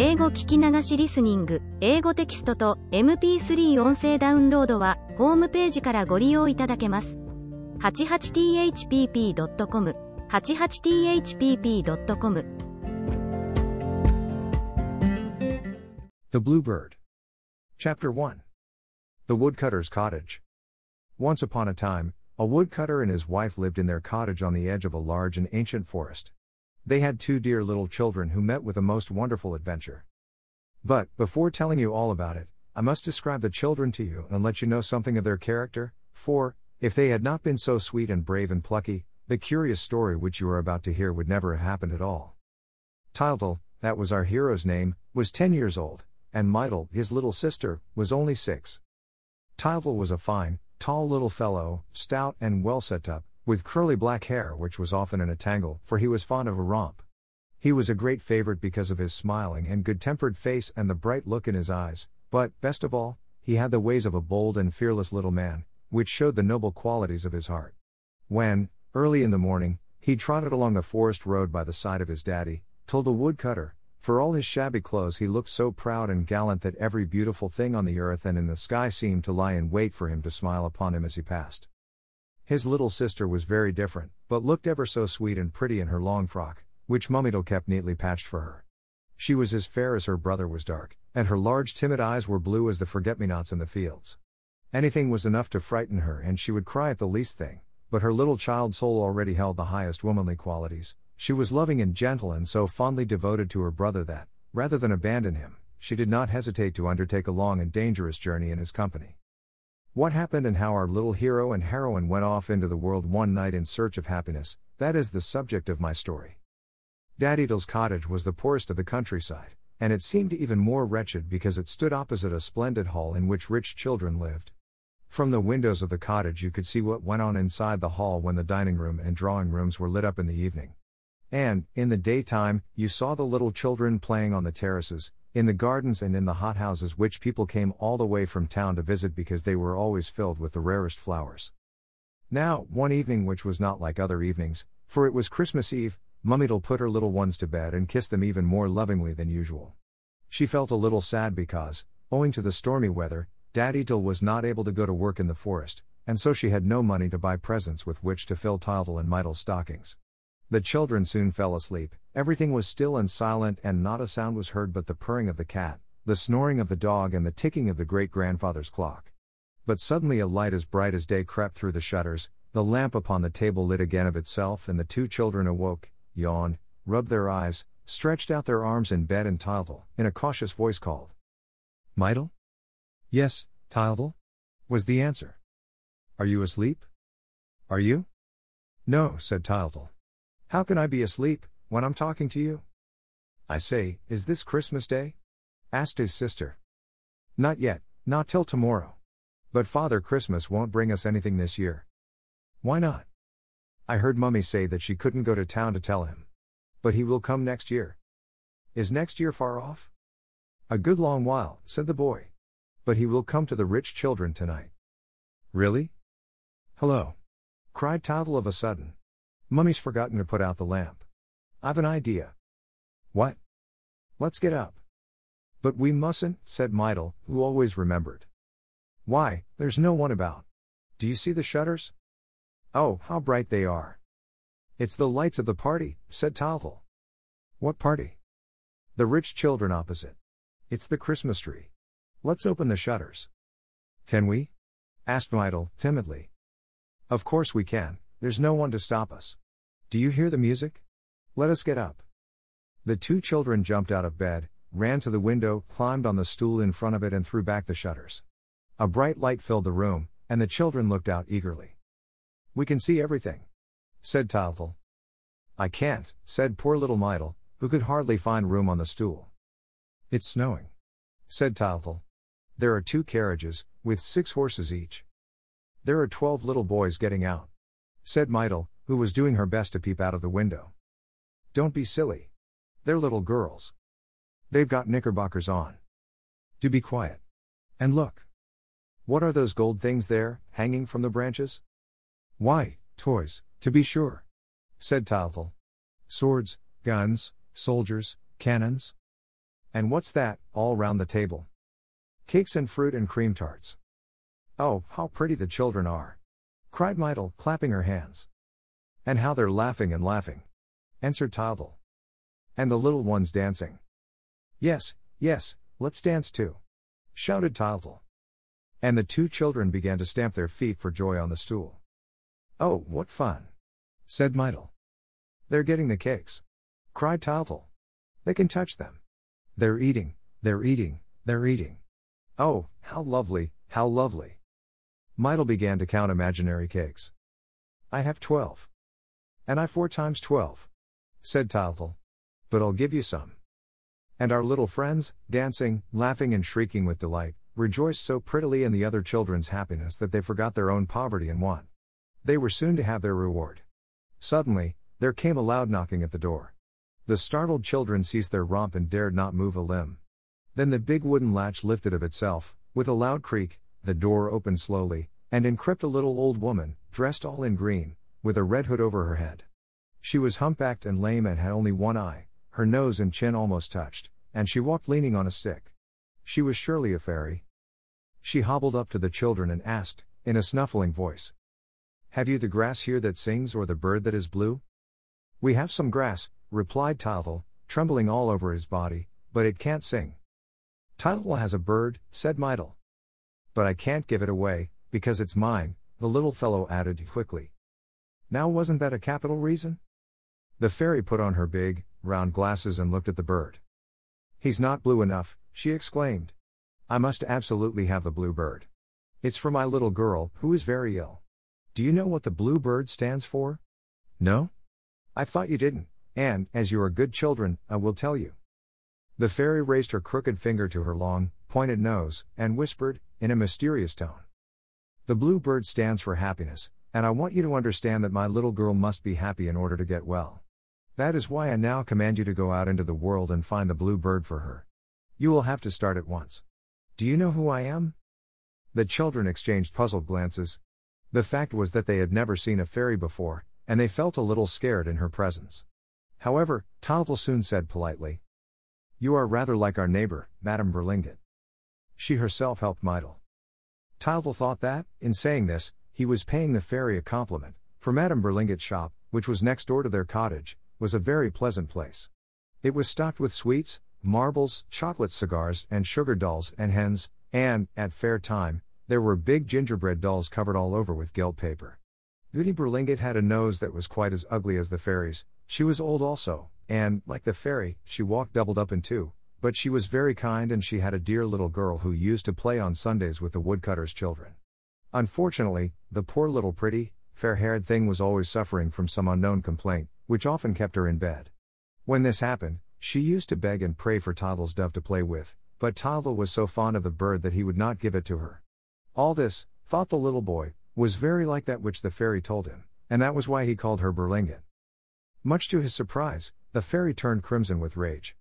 英語聞き流しリスニング、英語テキストと MP3 音声ダウンロードは、ホームページからご利用いただけます。88thpp.com、88thpp.com The Bluebird Chapter 1 The Woodcutter's Cottage Once upon a time, a woodcutter and his wife lived in their cottage on the edge of a large and ancient forest. They had two dear little children who met with a most wonderful adventure. But, before telling you all about it, I must describe the children to you and let you know something of their character, for, if they had not been so sweet and brave and plucky, the curious story which you are about to hear would never have happened at all. Tyltyl, that was our hero's name, was ten years old, and Mytyl, his little sister, was only six. Tyltyl was a fine, tall little fellow, stout and well set up, with curly black hair which was often in a tangle, for he was fond of a romp. He was a great favorite because of his smiling and good tempered face and the bright look in his eyes, but, best of all, he had the ways of a bold and fearless little man, which showed the noble qualities of his heart. When, early in the morning, he trotted along the forest road by the side of his daddy, Tyl the woodcutter, for all his shabby clothes he looked so proud and gallant that every beautiful thing on the earth and in the sky seemed to lie in wait for him to smile upon him as he passed. His little sister was very different, but looked ever so sweet and pretty in her long frock, which Mummy Tyl kept neatly patched for her. She was as fair as her brother was dark, and her large timid eyes were blue as the forget-me-nots in the fields. Anything was enough to frighten her and she would cry at the least thing, but her little child soul already held the highest womanly qualities. She was loving and gentle and so fondly devoted to her brother that, rather than abandon him, she did not hesitate to undertake a long and dangerous journey in his company. What happened and how our little hero and heroine went off into the world one night in search of happiness, that is the subject of my story. Daddy Tyl's cottage was the poorest of the countryside, and it seemed even more wretched because it stood opposite a splendid hall in which rich children lived. From the windows of the cottage you could see what went on inside the hall when the dining room and drawing rooms were lit up in the evening. And, in the daytime, you saw the little children playing on the terraces, in the gardens and in the hothouses which people came all the way from town to visit because they were always filled with the rarest flowers. Now, one evening which was not like other evenings, for it was Christmas Eve, Mummy Tyl put her little ones to bed and kissed them even more lovingly than usual. She felt a little sad because, owing to the stormy weather, Daddy Tyl was not able to go to work in the forest, and so she had no money to buy presents with which to fill Tyltyl and Mytyl's stockings. The children soon fell asleep, everything was still and silent, and not a sound was heard but the purring of the cat, the snoring of the dog, and the ticking of the great grandfather's clock. But suddenly a light as bright as day crept through the shutters, the lamp upon the table lit again of itself, and the two children awoke, yawned, rubbed their eyes, stretched out their arms in bed, and Tyltyl, in a cautious voice, called. Mytyl? Yes, Tyltyl? was the answer. Are you asleep? Are you? No, said Tyltyl. How can I be asleep, when I'm talking to you? I say, is this Christmas Day? asked his sister. Not yet, not till tomorrow. But Father Christmas won't bring us anything this year. Why not? I heard Mummy say that she couldn't go to town to tell him. But he will come next year. Is next year far off? A good long while, said the boy. But he will come to the rich children tonight. Really? Hello. cried Tyltyl of a sudden. Mummy's forgotten to put out the lamp. I've an idea. What? Let's get up. But we mustn't, said Mytyl, who always remembered. Why, there's no one about. Do you see the shutters? Oh, how bright they are. It's the lights of the party, said Tyltyl. What party? The rich children opposite. It's the Christmas tree. Let's open the shutters. Can we? asked Mytyl, timidly. Of course we can, there's no one to stop us. Do you hear the music? Let us get up. The two children jumped out of bed, ran to the window, climbed on the stool in front of it, and threw back the shutters. A bright light filled the room, and the children looked out eagerly. We can see everything, said Tyltyl. I can't, said poor little Mytyl, who could hardly find room on the stool. It's snowing, said Tyltyl. There are two carriages, with six horses each. There are twelve little boys getting out said Mytyl, who was doing her best to peep out of the window. Don't be silly. They're little girls. They've got knickerbockers on. Do be quiet. And look. What are those gold things there, hanging from the branches? Why, toys, to be sure. Said Tyltyl. Swords, guns, soldiers, cannons. And what's that, all round the table? Cakes and fruit and cream tarts. Oh, how pretty the children are! Cried Mytyl, clapping her hands. And how they're laughing and laughing, answered Tyltyl. And the little ones dancing. Yes, yes, let's dance too, shouted Tyltyl. And the two children began to stamp their feet for joy on the stool. Oh, what fun! said Mytyl. They're getting the cakes, cried Tyltyl. They can touch them. They're eating, they're eating, they're eating. Oh, how lovely, how lovely. Mytyl began to count imaginary cakes. I have twelve. And I four times twelve, said Tyltyl. But I'll give you some. And our little friends, dancing, laughing, and shrieking with delight, rejoiced so prettily in the other children's happiness that they forgot their own poverty and want. They were soon to have their reward. Suddenly, there came a loud knocking at the door. The startled children ceased their romp and dared not move a limb. Then the big wooden latch lifted of itself, with a loud creak, the door opened slowly, and in crept a little old woman, dressed all in green, with a red hood over her head. She was humpbacked and lame and had only one eye, her nose and chin almost touched, and she walked leaning on a stick. She was surely a fairy. She hobbled up to the children and asked, in a snuffling voice, Have you the grass here that sings or the bird that is blue? We have some grass, replied Tyltyl, trembling all over his body, but it can't sing. Tyltyl has a bird, said Mytyl. But I can't give it away, because it's mine, the little fellow added quickly. Now wasn't that a capital reason? The fairy put on her big, round glasses and looked at the bird. He's not blue enough, she exclaimed. I must absolutely have the blue bird. It's for my little girl, who is very ill. Do you know what the blue bird stands for? No? I thought you didn't, and, as you are good children, I will tell you. The fairy raised her crooked finger to her long, pointed nose, and whispered, in a mysterious tone. The blue bird stands for happiness, and I want you to understand that my little girl must be happy in order to get well. That is why I now command you to go out into the world and find the blue bird for her. You will have to start at once. Do you know who I am? The children exchanged puzzled glances. The fact was that they had never seen a fairy before, and they felt a little scared in her presence. However, Tyltyl soon said politely, You are rather like our neighbor, Madame Berlingot. She herself helped Mytyl. Tyltyl thought that, in saying this, he was paying the fairy a compliment, for Madame Berlingot's shop, which was next door to their cottage, was a very pleasant place. It was stocked with sweets, marbles, chocolate cigars, and sugar dolls and hens, and, at fair time, there were big gingerbread dolls covered all over with gilt paper. Goody Berlingot had a nose that was quite as ugly as the fairy's, she was old also, and, like the fairy, she walked doubled up in two, but she was very kind and she had a dear little girl who used to play on Sundays with the woodcutter's children. Unfortunately, the poor little pretty, fair haired thing was always suffering from some unknown complaint, which often kept her in bed. When this happened, she used to beg and pray for Tyltyl's dove to play with, but Tyltyl was so fond of the bird that he would not give it to her. All this, thought the little boy, was very like that which the fairy told him, and that was why he called her Berlingot. Much to his surprise, the fairy turned crimson with rage.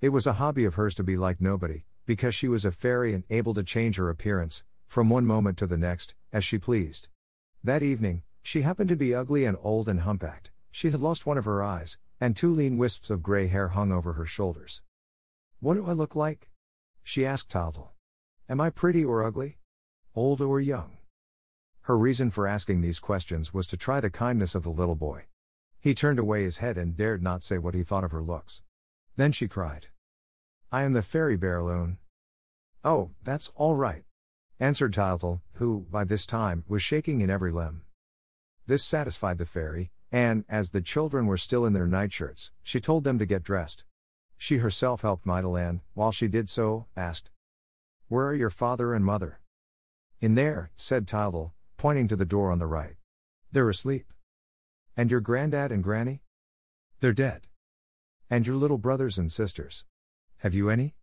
It was a hobby of hers to be like nobody, because she was a fairy and able to change her appearance, from one moment to the next, as she pleased. That evening, she happened to be ugly and old and humpbacked, she had lost one of her eyes, and two lean wisps of gray hair hung over her shoulders. What do I look like? She asked Tyltyl. Am I pretty or ugly? Old or young? Her reason for asking these questions was to try the kindness of the little boy. He turned away his head and dared not say what he thought of her looks. Then she cried. I am the fairy Bérylune. Oh, that's all right, answered Tyltyl, who, by this time, was shaking in every limb. This satisfied the fairy, and, as the children were still in their nightshirts, she told them to get dressed. She herself helped Mytyl and, while she did so, asked, Where are your father and mother? In there, said Tyltyl, pointing to the door on the right. They're asleep. And your granddad and granny? They're dead. And your little brothers and sisters? Have you any?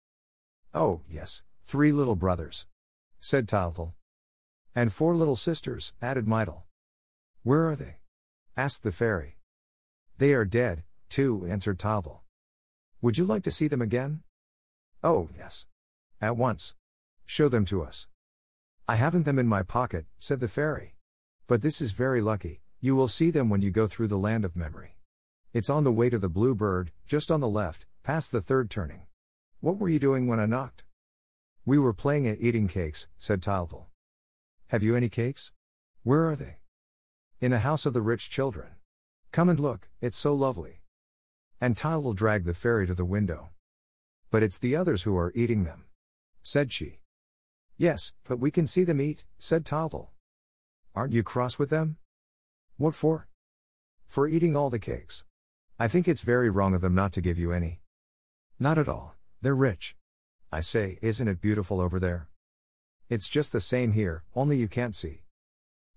Oh, yes, three little brothers. Said Tyltyl. And four little sisters, added Mytyl. Where are they? asked the fairy. They are dead, too, answered Tyltyl. Would you like to see them again? Oh, yes. At once. Show them to us. I haven't them in my pocket, said the fairy. But this is very lucky, you will see them when you go through the land of memory. It's on the way to the Blue Bird, just on the left, past the third turning. What were you doing when I knocked? We were playing at eating cakes, said Tyltyl. Have you any cakes? Where are they? In a house of the rich children. Come and look, it's so lovely. And Tyltyl dragged the fairy to the window. But it's the others who are eating them. Said she. Yes, but we can see them eat, said Tyltyl. Aren't you cross with them? What for? For eating all the cakes. I think it's very wrong of them not to give you any. Not at all, they're rich. I say, isn't it beautiful over there? It's just the same here, only you can't see.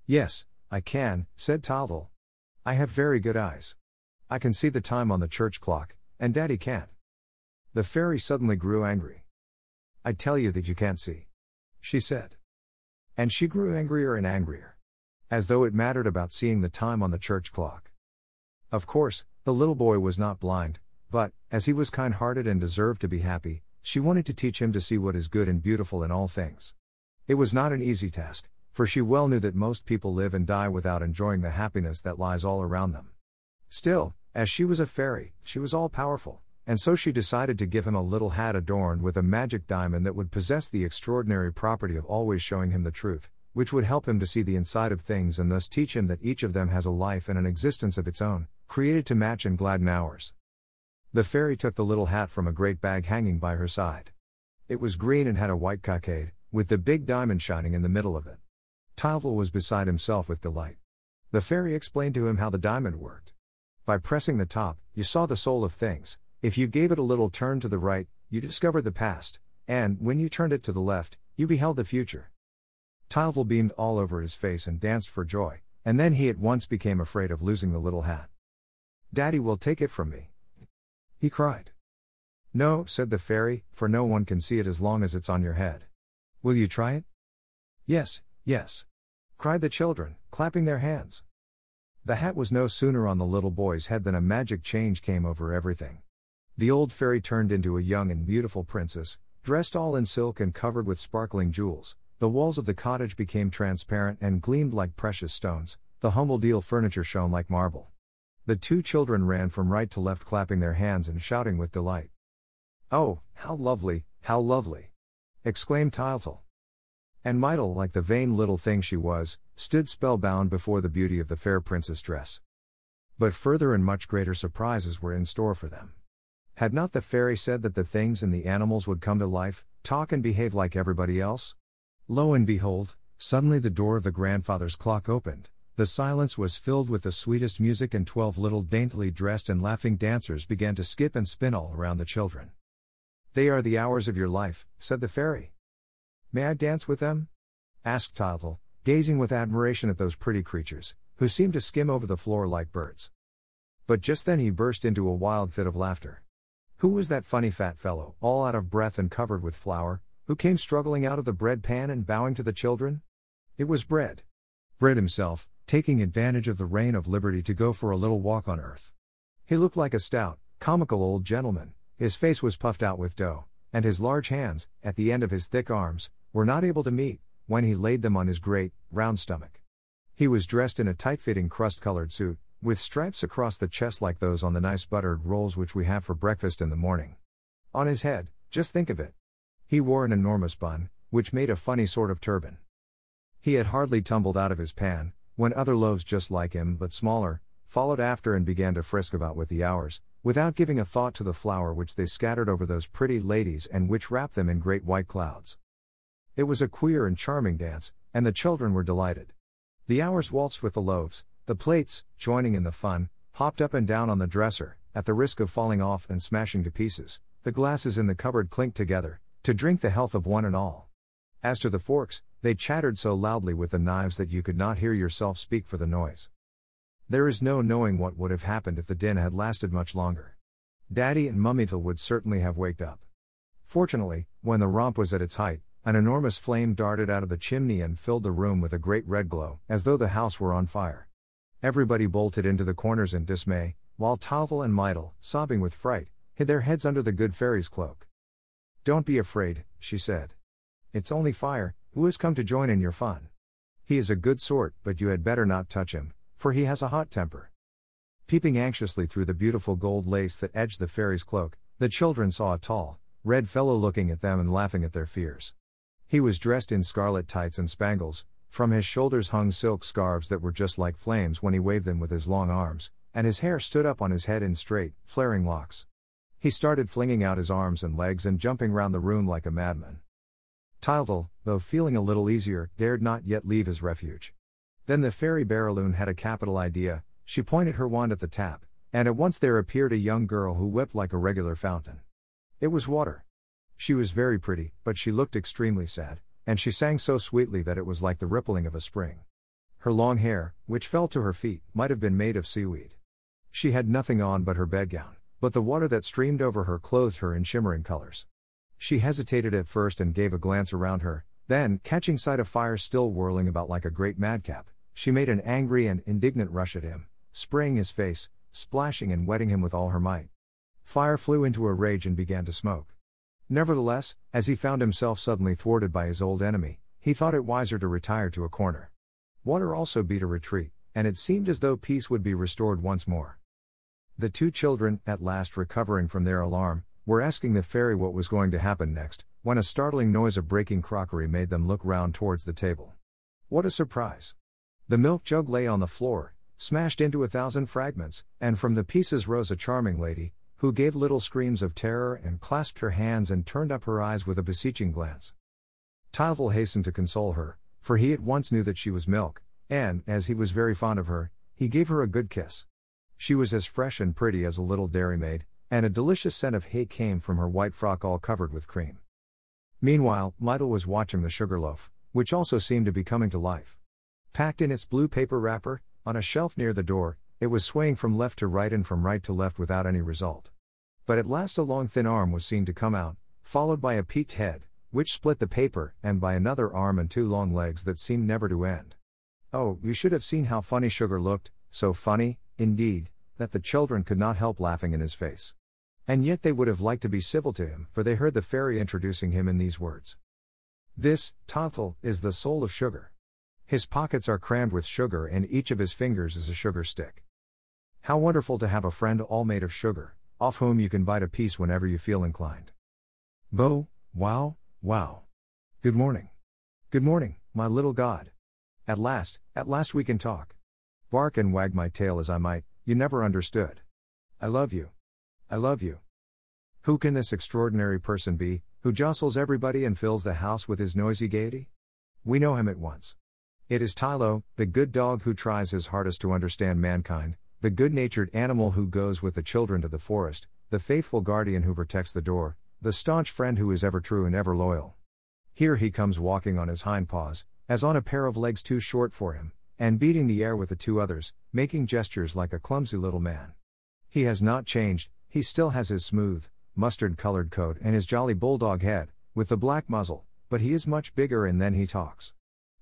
Yes, I can, said Tyltyl. I have very good eyes. I can see the time on the church clock, and Daddy can't. The fairy suddenly grew angry. I tell you that you can't see. She said. And she grew angrier and angrier. As though it mattered about seeing the time on the church clock. Of course, the little boy was not blind, but, as he was kind hearted and deserved to be happy, she wanted to teach him to see what is good and beautiful in all things. It was not an easy task, for she well knew that most people live and die without enjoying the happiness that lies all around them. Still, as she was a fairy, she was all powerful, and so she decided to give him a little hat adorned with a magic diamond that would possess the extraordinary property of always showing him the truth, which would help him to see the inside of things and thus teach him that each of them has a life and an existence of its own, created to match and gladden ours. The fairy took the little hat from a great bag hanging by her side. It was green and had a white cockade, with the big diamond shining in the middle of it. Tyltyl was beside himself with delight. The fairy explained to him how the diamond worked. By pressing the top, you saw the soul of things. If you gave it a little turn to the right, you discovered the past, and, when you turned it to the left, you beheld the future. Tyltyl beamed all over his face and danced for joy, and then he at once became afraid of losing the little hat. Daddy will take it from me. He cried. No, said the fairy, for no one can see it as long as it's on your head. Will you try it? Yes, yes. cried the children, clapping their hands. The hat was no sooner on the little boy's head than a magic change came over everything. The old fairy turned into a young and beautiful princess, dressed all in silk and covered with sparkling jewels. The walls of the cottage became transparent and gleamed like precious stones, the humble deal furniture shone like marble. The two children ran from right to left, clapping their hands and shouting with delight. Oh, how lovely, how lovely! exclaimed Tyltyl. And Mytyl, like the vain little thing she was, stood spellbound before the beauty of the fair princess dress. But further and much greater surprises were in store for them. Had not the fairy said that the things and the animals would come to life, talk and behave like everybody else? Lo and behold, suddenly the door of the grandfather's clock opened, the silence was filled with the sweetest music, and twelve little daintily dressed and laughing dancers began to skip and spin all around the children. They are the hours of your life, said the fairy. May I dance with them? asked Tyltyl, gazing with admiration at those pretty creatures, who seemed to skim over the floor like birds. But just then he burst into a wild fit of laughter. Who was that funny fat fellow, all out of breath and covered with flour, who came struggling out of the bread pan and bowing to the children? It was Bread. Bread himself, taking advantage of the reign of liberty to go for a little walk on earth. He looked like a stout, comical old gentleman, his face was puffed out with dough, and his large hands, at the end of his thick arms, were not able to meet, when he laid them on his great, round stomach. He was dressed in a tight fitting crust colored suit, with stripes across the chest like those on the nice buttered rolls which we have for breakfast in the morning. On his head, just think of it. He wore an enormous bun, which made a funny sort of turban. He had hardly tumbled out of his pan, when other loaves just like him, but smaller, followed after and began to frisk about with the hours, without giving a thought to the flour which they scattered over those pretty ladies and which wrapped them in great white clouds. It was a queer and charming dance, and the children were delighted. The hours waltzed with the loaves, the plates, joining in the fun, hopped up and down on the dresser, at the risk of falling off and smashing to pieces, the glasses in the cupboard clinked together, to drink the health of one and all. As to the forks, they chattered so loudly with the knives that you could not hear yourself speak for the noise. There is no knowing what would have happened if the din had lasted much longer. Daddy and Mummy Tyl would certainly have waked up. Fortunately, when the romp was at its height, an enormous flame darted out of the chimney and filled the room with a great red glow, as though the house were on fire. Everybody bolted into the corners in dismay, while Tyltyl and Mytyl, sobbing with fright, hid their heads under the good fairy's cloak. Don't be afraid, she said. It's only fire, who has come to join in your fun. He is a good sort, but you had better not touch him, for he has a hot temper. Peeping anxiously through the beautiful gold lace that edged the fairy's cloak, the children saw a tall, red fellow looking at them and laughing at their fears. He was dressed in scarlet tights and spangles, from his shoulders hung silk scarves that were just like flames when he waved them with his long arms, and his hair stood up on his head in straight, flaring locks. He started flinging out his arms and legs and jumping round the room like a madman. Tyltyl, though feeling a little easier, dared not yet leave his refuge. Then the fairy Bérylune had a capital idea, she pointed her wand at the tap, and at once there appeared a young girl who wept like a regular fountain. It was water. She was very pretty, but she looked extremely sad, and she sang so sweetly that it was like the rippling of a spring. Her long hair, which fell to her feet, might have been made of seaweed. She had nothing on but her bedgown, but the water that streamed over her clothed her in shimmering colors. She hesitated at first and gave a glance around her, then, catching sight of fire still whirling about like a great madcap, she made an angry and indignant rush at him, spraying his face, splashing and wetting him with all her might. Fire flew into a rage and began to smoke. Nevertheless, as he found himself suddenly thwarted by his old enemy, he thought it wiser to retire to a corner. Water also beat a retreat, and it seemed as though peace would be restored once more. The two children, at last recovering from their alarm, were asking the fairy what was going to happen next, when a startling noise of breaking crockery made them look round towards the table. What a surprise! The milk jug lay on the floor, smashed into a thousand fragments, and from the pieces rose a charming lady, who gave little screams of terror and clasped her hands and turned up her eyes with a beseeching glance. Tyltyl hastened to console her, for he at once knew that she was milk, and, as he was very fond of her, he gave her a good kiss. She was as fresh and pretty as a little dairymaid, and a delicious scent of hay came from her white frock all covered with cream. Meanwhile, Mytyl was watching the sugar loaf, which also seemed to be coming to life. Packed in its blue paper wrapper, on a shelf near the door, it was swaying from left to right and from right to left without any result. But at last a long thin arm was seen to come out, followed by a peaked head, which split the paper, and by another arm and two long legs that seemed never to end. Oh, you should have seen how funny Sugar looked, so funny, indeed, that the children could not help laughing in his face. And yet they would have liked to be civil to him, for they heard the fairy introducing him in these words This, Tyltyl, is the soul of sugar. His pockets are crammed with sugar, and each of his fingers is a sugar stick. How wonderful to have a friend all made of sugar, off whom you can bite a piece whenever you feel inclined. Bo, wow, wow. Good morning. Good morning, my little god. At last, at last we can talk. Bark and wag my tail as I might, you never understood. I love you. I love you. Who can this extraordinary person be, who jostles everybody and fills the house with his noisy gaiety? We know him at once. It is Tylo, the good dog who tries his hardest to understand mankind, the good natured animal who goes with the children to the forest, the faithful guardian who protects the door, the staunch friend who is ever true and ever loyal. Here he comes walking on his hind paws, as on a pair of legs too short for him, and beating the air with the two others, making gestures like a clumsy little man. He has not changed, he still has his smooth, mustard colored coat and his jolly bulldog head, with the black muzzle, but he is much bigger and then he talks.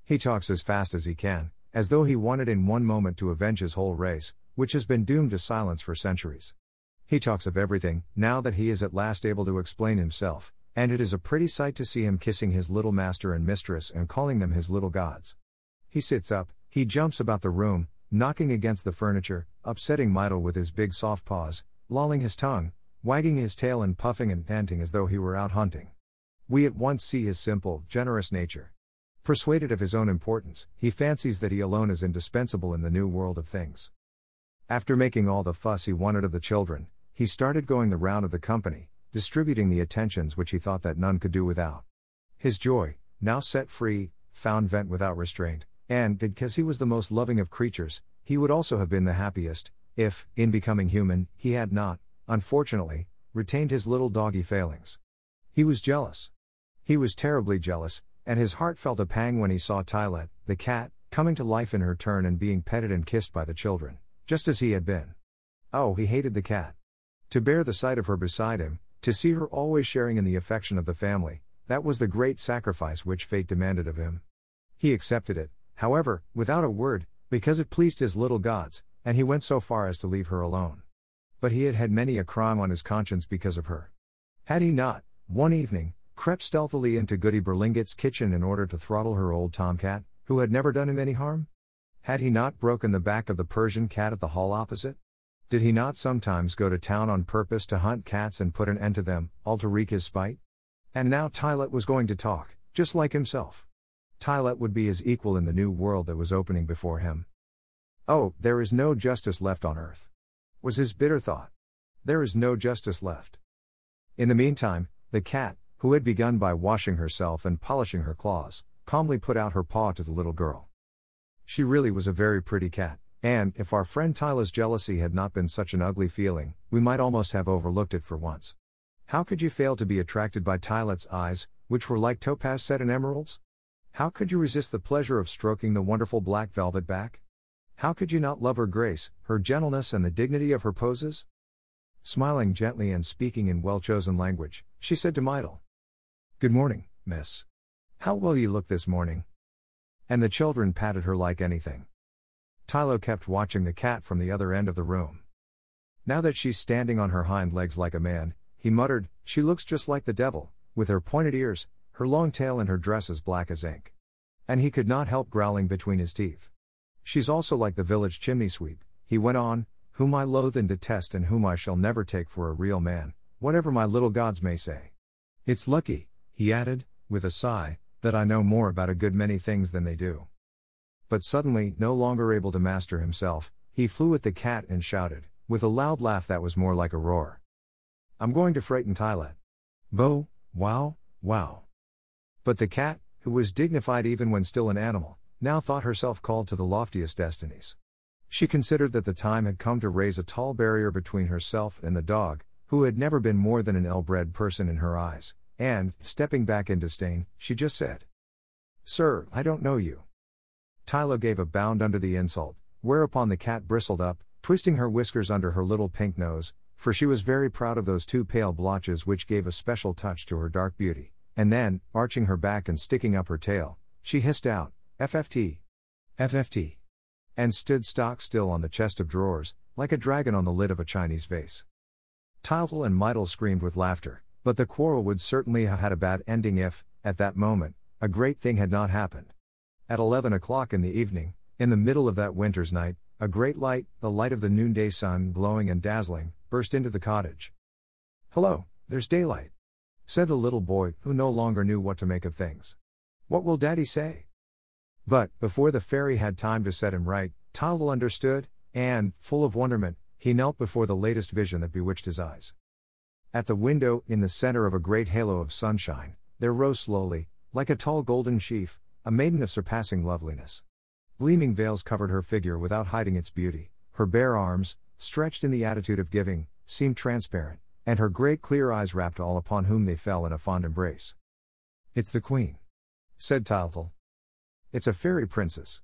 He talks as fast as he can, as though he wanted in one moment to avenge his whole race, which has been doomed to silence for centuries. He talks of everything, now that he is at last able to explain himself, and it is a pretty sight to see him kissing his little master and mistress and calling them his little gods. He sits up, he jumps about the room, knocking against the furniture, upsetting Mytyl with his big soft paws, lolling his tongue, wagging his tail and puffing and panting as though he were out hunting. We at once see his simple, generous nature. Persuaded of his own importance, he fancies that he alone is indispensable in the new world of things. After making all the fuss he wanted of the children, he started going the round of the company, distributing the attentions which he thought that none could do without. His joy, now set free, found vent without restraint, and, because he was the most loving of creatures, he would also have been the happiest, if, in becoming human, he had not, unfortunately, retained his little doggy failings. He was jealous. He was terribly jealous, and his heart felt a pang when he saw Tylette, the cat, coming to life in her turn and being petted and kissed by the children, just as he had been. Oh, he hated the cat. To bear the sight of her beside him, to see her always sharing in the affection of the family, that was the great sacrifice which fate demanded of him. He accepted it, however, without a word, because it pleased his little gods, and he went so far as to leave her alone. But he had had many a crime on his conscience because of her. Had he not, one evening, crept stealthily into Goody Berlingot's kitchen in order to throttle her old tomcat, who had never done him any harm? Had he not broken the back of the Persian cat at the hall opposite? Did he not sometimes go to town on purpose to hunt cats and put an end to them, all to wreak his spite? And now Tylette was going to talk, just like himself. Tylette would be his equal in the new world that was opening before him. Oh, there is no justice left on earth. Was his bitter thought. There is no justice left. In the meantime, the cat, who had begun by washing herself and polishing her claws, calmly put out her paw to the little girl. She really was a very pretty cat, and, if our friend Tylo's jealousy had not been such an ugly feeling, we might almost have overlooked it for once. How could you fail to be attracted by Tylette's eyes, which were like topaz set in emeralds? How could you resist the pleasure of stroking the wonderful black velvet back? How could you not love her grace, her gentleness, and the dignity of her poses? Smiling gently and speaking in well chosen language, she said to Mytyl, Good morning, miss. How well you look this morning. And the children patted her like anything. Tylo kept watching the cat from the other end of the room. Now that she's standing on her hind legs like a man, he muttered, she looks just like the devil, with her pointed ears, her long tail, and her dress as black as ink. And he could not help growling between his teeth. She's also like the village chimney sweep, he went on, whom I loathe and detest and whom I shall never take for a real man, whatever my little gods may say. It's lucky, he added, with a sigh, that I know more about a good many things than they do. But suddenly, no longer able to master himself, he flew at the cat and shouted, with a loud laugh that was more like a roar. I'm going to frighten Tylette. Bo, wow, wow. But the cat, who was dignified even when still an animal, now thought herself called to the loftiest destinies. She considered that the time had come to raise a tall barrier between herself and the dog, who had never been more than an ill bred person in her eyes, and, stepping back in disdain, she just said, Sir, I don't know you. Tylo gave a bound under the insult, whereupon the cat bristled up, twisting her whiskers under her little pink nose, for she was very proud of those two pale blotches which gave a special touch to her dark beauty, and then, arching her back and sticking up her tail, she hissed out, FFT. FFT. And stood stock still on the chest of drawers, like a dragon on the lid of a Chinese vase. Tyltyl and Mytyl screamed with laughter, but the quarrel would certainly have had a bad ending if, at that moment, a great thing had not happened. At 11 o'clock in the evening, in the middle of that winter's night, a great light, the light of the noonday sun glowing and dazzling, burst into the cottage. Hello, there's daylight, said the little boy, who no longer knew what to make of things. What will Daddy say? But, before the fairy had time to set him right, Tyltyl understood, and, full of wonderment, he knelt before the latest vision that bewitched his eyes. At the window, in the center of a great halo of sunshine, there rose slowly, like a tall golden sheaf, a maiden of surpassing loveliness. Gleaming veils covered her figure without hiding its beauty, her bare arms, stretched in the attitude of giving, seemed transparent, and her great clear eyes wrapped all upon whom they fell in a fond embrace. It's the Queen, said Tyltyl. It's a fairy princess.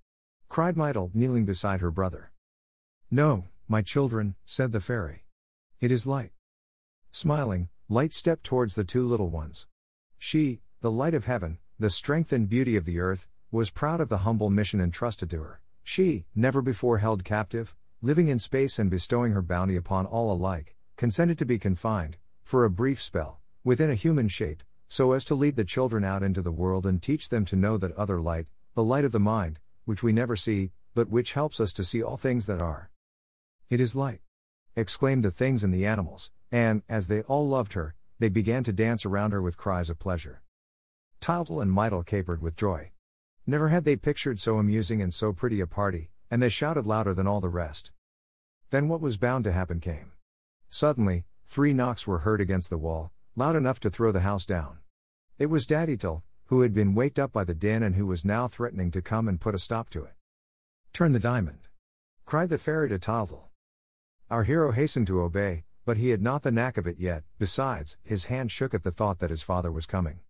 Cried Mytyl, kneeling beside her brother. No, my children, said the fairy. It is light. Smiling, Light stepped towards the two little ones. She, the light of heaven, the strength and beauty of the earth, was proud of the humble mission entrusted to her. She, never before held captive, living in space and bestowing her bounty upon all alike, consented to be confined, for a brief spell, within a human shape, so as to lead the children out into the world and teach them to know that other light, the light of the mind, which we never see, but which helps us to see all things that are. It is light. exclaimed the things and the animals, and, as they all loved her, they began to dance around her with cries of pleasure. Tyltyl and Mytyl capered with joy. Never had they pictured so amusing and so pretty a party, and they shouted louder than all the rest. Then what was bound to happen came. Suddenly, three knocks were heard against the wall, loud enough to throw the house down. It was Daddy Tyl, who had been waked up by the din and who was now threatening to come and put a stop to it. Turn the diamond! cried the fairy to Tyltyl. Our hero hastened to obey, but he had not the knack of it yet, besides, his hand shook at the thought that his father was coming.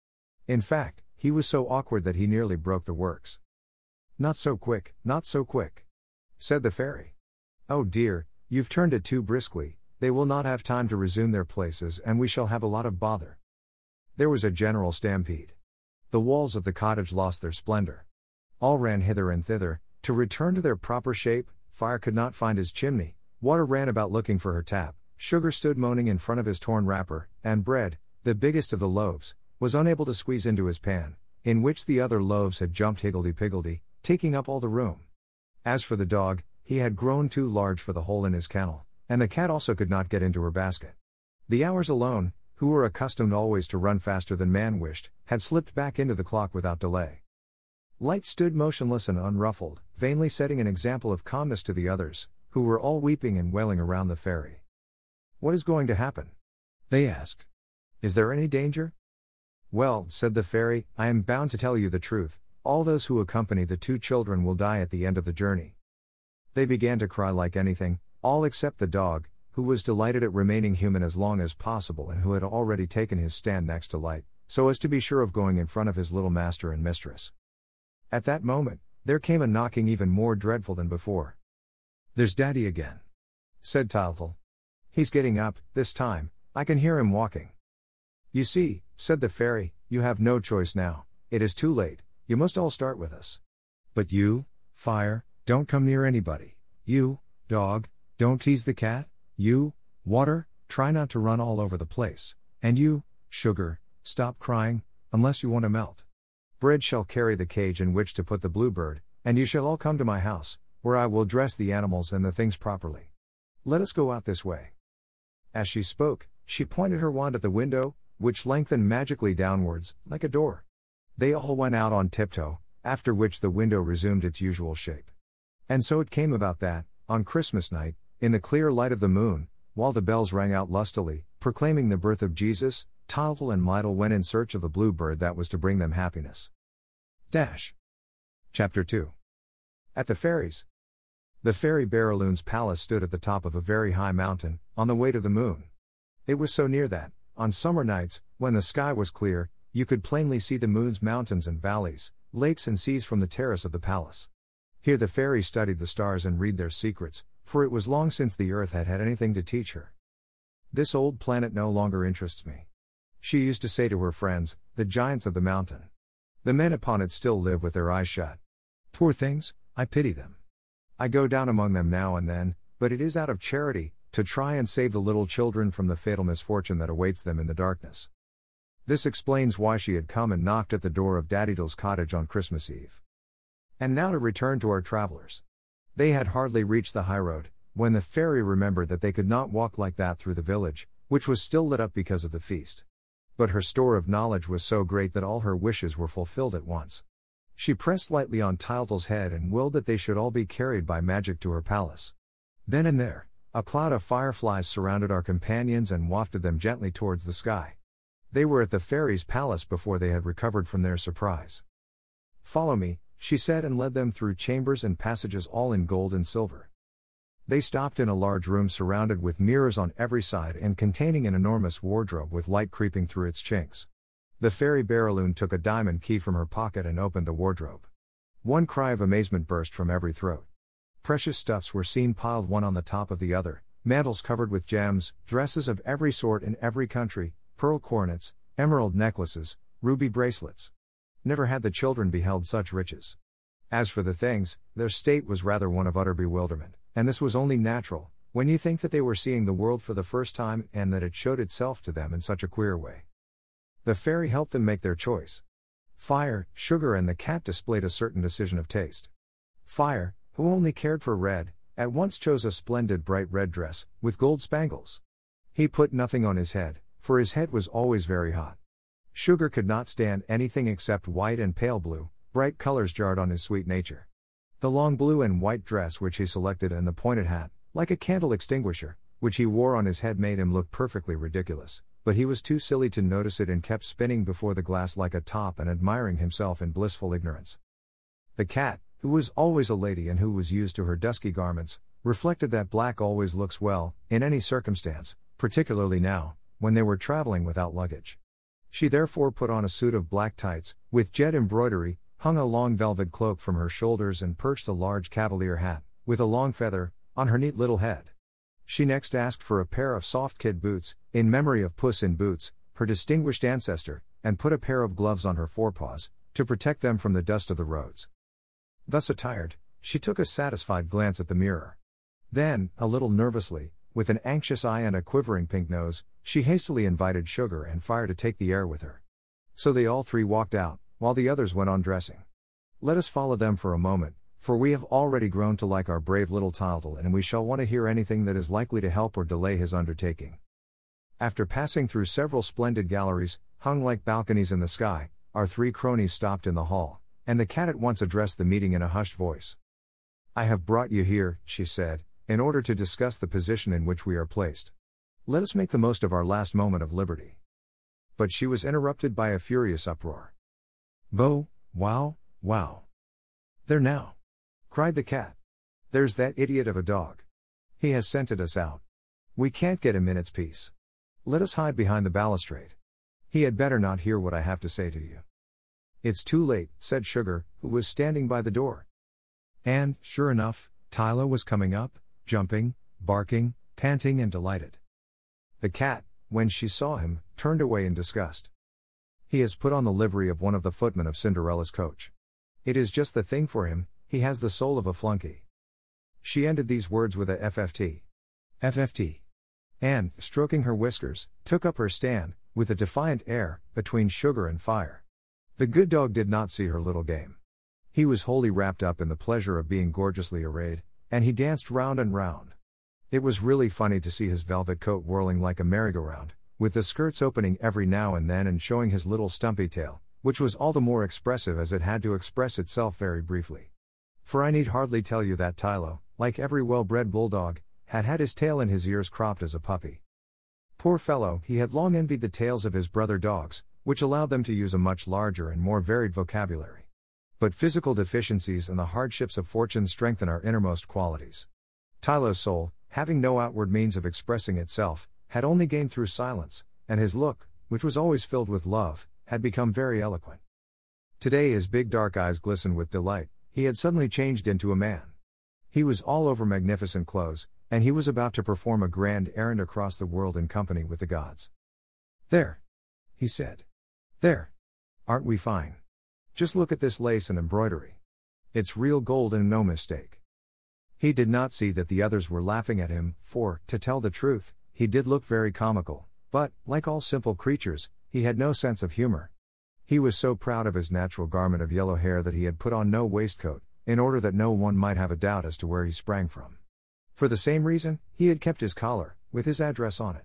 In fact, he was so awkward that he nearly broke the works. Not so quick, not so quick, said the fairy. Oh dear, you've turned it too briskly, they will not have time to resume their places and we shall have a lot of bother. There was a general stampede. The walls of the cottage lost their splendor. All ran hither and thither, to return to their proper shape, fire could not find his chimney, water ran about looking for her tap, sugar stood moaning in front of his torn wrapper, and bread, the biggest of the loaves, was unable to squeeze into his pan, in which the other loaves had jumped higgledy-piggledy, taking up all the room. As for the dog, he had grown too large for the hole in his kennel, and the cat also could not get into her basket. The hours alone, who were accustomed always to run faster than man wished, had slipped back into the clock without delay. Light stood motionless and unruffled, vainly setting an example of calmness to the others, who were all weeping and wailing around the fairy. What is going to happen? They asked. Is there any danger? Well, said the fairy, I am bound to tell you the truth. All those who accompany the two children will die at the end of the journey. They began to cry like anything, all except the dog, who was delighted at remaining human as long as possible and who had already taken his stand next to Light, so as to be sure of going in front of his little master and mistress. At that moment, there came a knocking even more dreadful than before. There's Daddy again, said Tyltyl. He's getting up, this time, I can hear him walking. You see, said the fairy, you have no choice now, it is too late, you must all start with us. But you, fire, don't come near anybody. You, dog, don't tease the cat. You, water, try not to run all over the place. And you, sugar, stop crying, unless you want to melt. Bread shall carry the cage in which to put the bluebird, and you shall all come to my house, where I will dress the animals and the things properly. Let us go out this way. As she spoke, she pointed her wand at the window, which lengthened magically downwards, like a door. They all went out on tiptoe, after which the window resumed its usual shape. And so it came about that, on Christmas night, in the clear light of the moon, while the bells rang out lustily, proclaiming the birth of Jesus, Tyltyl and Mytyl went in search of the blue bird that was to bring them happiness. Dash. Chapter 2. At the fairies. The fairy Bérylune palace stood at the top of a very high mountain, on the way to the moon. It was so near that, on summer nights, when the sky was clear, you could plainly see the moon's mountains and valleys, lakes and seas from the terrace of the palace. Here the fairies studied the stars and read their secrets, for it was long since the earth had had anything to teach her. This old planet no longer interests me. She used to say to her friends, the giants of the mountain. The men upon it still live with their eyes shut. Poor things, I pity them. I go down among them now and then, but it is out of charity, to try and save the little children from the fatal misfortune that awaits them in the darkness. This explains why she had come and knocked at the door of Daddydle's cottage on Christmas Eve. And now to return to our travelers. They had hardly reached the highroad, when the fairy remembered that they could not walk like that through the village, which was still lit up because of the feast. But her store of knowledge was so great that all her wishes were fulfilled at once. She pressed lightly on Tyltyl's head and willed that they should all be carried by magic to her palace. Then and there, a cloud of fireflies surrounded our companions and wafted them gently towards the sky. They were at the fairy's palace before they had recovered from their surprise. Follow me, she said and led them through chambers and passages all in gold and silver. They stopped in a large room surrounded with mirrors on every side and containing an enormous wardrobe with light creeping through its chinks. The fairy Bérylune took a diamond key from her pocket and opened the wardrobe. One cry of amazement burst from every throat. Precious stuffs were seen piled one on the top of the other, mantles covered with gems, dresses of every sort in every country, pearl coronets, emerald necklaces, ruby bracelets. Never had the children beheld such riches. As for the things, their state was rather one of utter bewilderment, and this was only natural, when you think that they were seeing the world for the first time and that it showed itself to them in such a queer way. The fairy helped them make their choice. Fire, Sugar, and the cat displayed a certain decision of taste. Fire, who only cared for red, at once chose a splendid bright red dress, with gold spangles. He put nothing on his head, for his head was always very hot. Sugar could not stand anything except white and pale blue, bright colors jarred on his sweet nature. The long blue and white dress which he selected and the pointed hat, like a candle extinguisher, which he wore on his head made him look perfectly ridiculous, but he was too silly to notice it and kept spinning before the glass like a top and admiring himself in blissful ignorance. The cat, who was always a lady and who was used to her dusky garments, reflected that black always looks well, in any circumstance, particularly now, when they were traveling without luggage. She therefore put on a suit of black tights, with jet embroidery, hung a long velvet cloak from her shoulders, and perched a large cavalier hat, with a long feather, on her neat little head. She next asked for a pair of soft kid boots, in memory of Puss in Boots, her distinguished ancestor, and put a pair of gloves on her forepaws, to protect them from the dust of the roads. Thus attired, she took a satisfied glance at the mirror. Then, a little nervously, with an anxious eye and a quivering pink nose, she hastily invited Sugar and Fire to take the air with her. So they all three walked out, while the others went on dressing. Let us follow them for a moment, for we have already grown to like our brave little Tyltyl and we shall want to hear anything that is likely to help or delay his undertaking. After passing through several splendid galleries, hung like balconies in the sky, our three cronies stopped in the hall, and the cat at once addressed the meeting in a hushed voice. I have brought you here, she said, in order to discuss the position in which we are placed. Let us make the most of our last moment of liberty. But she was interrupted by a furious uproar. Bo, wow, wow. There now! cried the cat. There's that idiot of a dog. He has scented us out. We can't get a minute's peace. Let us hide behind the balustrade. He had better not hear what I have to say to you. It's too late, said Sugar, who was standing by the door. And, sure enough, Tylo was coming up, jumping, barking, panting, and delighted. The cat, when she saw him, turned away in disgust. He has put on the livery of one of the footmen of Cinderella's coach. It is just the thing for him, he has the soul of a flunky. She ended these words with a FFT. FFT. And, stroking her whiskers, took up her stand, with a defiant air, between sugar and fire. The good dog did not see her little game. He was wholly wrapped up in the pleasure of being gorgeously arrayed, and he danced round and round. It was really funny to see his velvet coat whirling like a merry-go-round, with the skirts opening every now and then and showing his little stumpy tail, which was all the more expressive as it had to express itself very briefly. For I need hardly tell you that Tylo, like every well bred bulldog, had had his tail and his ears cropped as a puppy. Poor fellow, he had long envied the tails of his brother dogs, which allowed them to use a much larger and more varied vocabulary. But physical deficiencies and the hardships of fortune strengthen our innermost qualities. Tylo's soul, having no outward means of expressing itself, had only gained through silence, and his look, which was always filled with love, had become very eloquent. Today his big dark eyes glistened with delight, he had suddenly changed into a man. He was all over magnificent clothes, and he was about to perform a grand errand across the world in company with the gods. There! He said. There! Aren't we fine? Just look at this lace and embroidery. It's real gold and no mistake. He did not see that the others were laughing at him, for, to tell the truth, he did look very comical, but, like all simple creatures, he had no sense of humor. He was so proud of his natural garment of yellow hair that he had put on no waistcoat, in order that no one might have a doubt as to where he sprang from. For the same reason, he had kept his collar, with his address on it.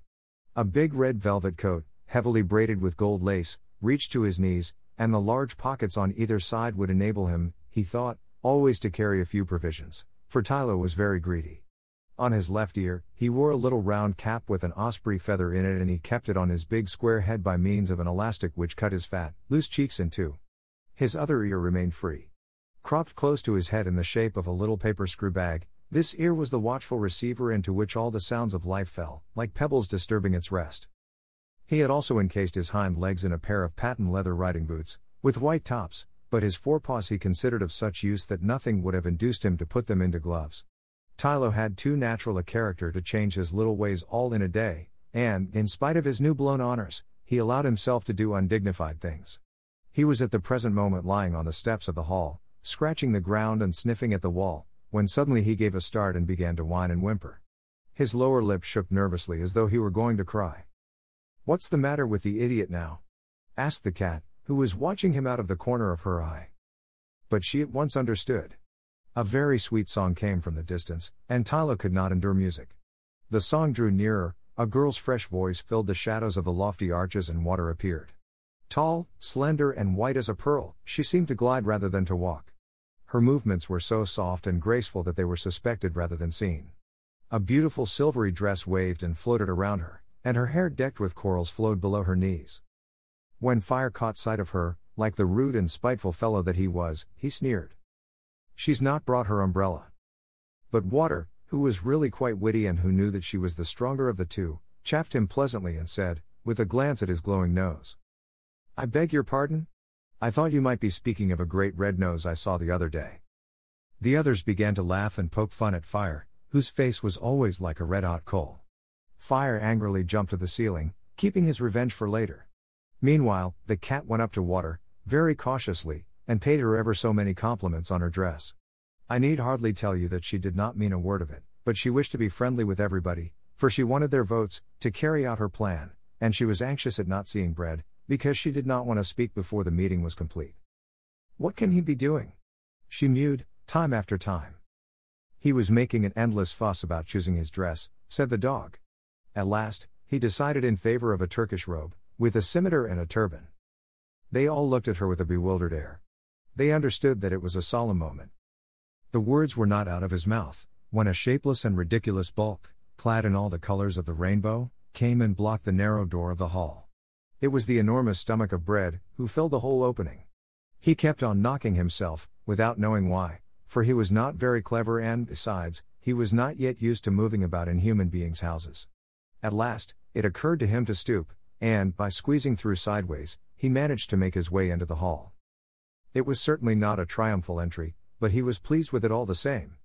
A big red velvet coat, heavily braided with gold lace, reached to his knees, and the large pockets on either side would enable him, he thought, always to carry a few provisions, for Tylo was very greedy. On his left ear, he wore a little round cap with an osprey feather in it, and he kept it on his big square head by means of an elastic which cut his fat, loose cheeks in two. His other ear remained free. Cropped close to his head in the shape of a little paper screw bag, this ear was the watchful receiver into which all the sounds of life fell, like pebbles disturbing its rest. He had also encased his hind legs in a pair of patent leather riding boots, with white tops, but his forepaws he considered of such use that nothing would have induced him to put them into gloves. Tylo had too natural a character to change his little ways all in a day, and, in spite of his new blown honors, he allowed himself to do undignified things. He was at the present moment lying on the steps of the hall, scratching the ground and sniffing at the wall, when suddenly he gave a start and began to whine and whimper. His lower lip shook nervously as though he were going to cry. What's the matter with the idiot now? asked the cat, who was watching him out of the corner of her eye. But she at once understood. A very sweet song came from the distance, and Tylo could not endure music. The song drew nearer, a girl's fresh voice filled the shadows of the lofty arches, and water appeared. Tall, slender, and white as a pearl, she seemed to glide rather than to walk. Her movements were so soft and graceful that they were suspected rather than seen. A beautiful silvery dress waved and floated around her and her hair decked with corals flowed below her knees. When Fire caught sight of her, like the rude and spiteful fellow that he was, he sneered. She's not brought her umbrella. But Water, who was really quite witty and who knew that she was the stronger of the two, chaffed him pleasantly and said, with a glance at his glowing nose, I beg your pardon? I thought you might be speaking of a great red nose I saw the other day. The others began to laugh and poke fun at Fire, whose face was always like a red hot coal. Fire angrily jumped to the ceiling, keeping his revenge for later. Meanwhile, the cat went up to Water, very cautiously, and paid her ever so many compliments on her dress. I need hardly tell you that she did not mean a word of it, but she wished to be friendly with everybody, for she wanted their votes, to carry out her plan, and she was anxious at not seeing Bread, because she did not want to speak before the meeting was complete. What can he be doing? She mewed, Time after time. He was making an endless fuss about choosing his dress, said the dog. At last, he decided in favor of a Turkish robe, with a scimitar and a turban. They all looked at her with a bewildered air. They understood that it was a solemn moment. The words were not out of his mouth, when a shapeless and ridiculous bulk, clad in all the colors of the rainbow, came and blocked the narrow door of the hall. It was the enormous stomach of bread, who filled the whole opening. He kept on knocking himself, without knowing why, for he was not very clever and, besides, he was not yet used to moving about in human beings' houses. At last, it occurred to him to stoop, and, by squeezing through sideways, he managed to make his way into the hall. It was certainly not a triumphal entry, but he was pleased with it all the same.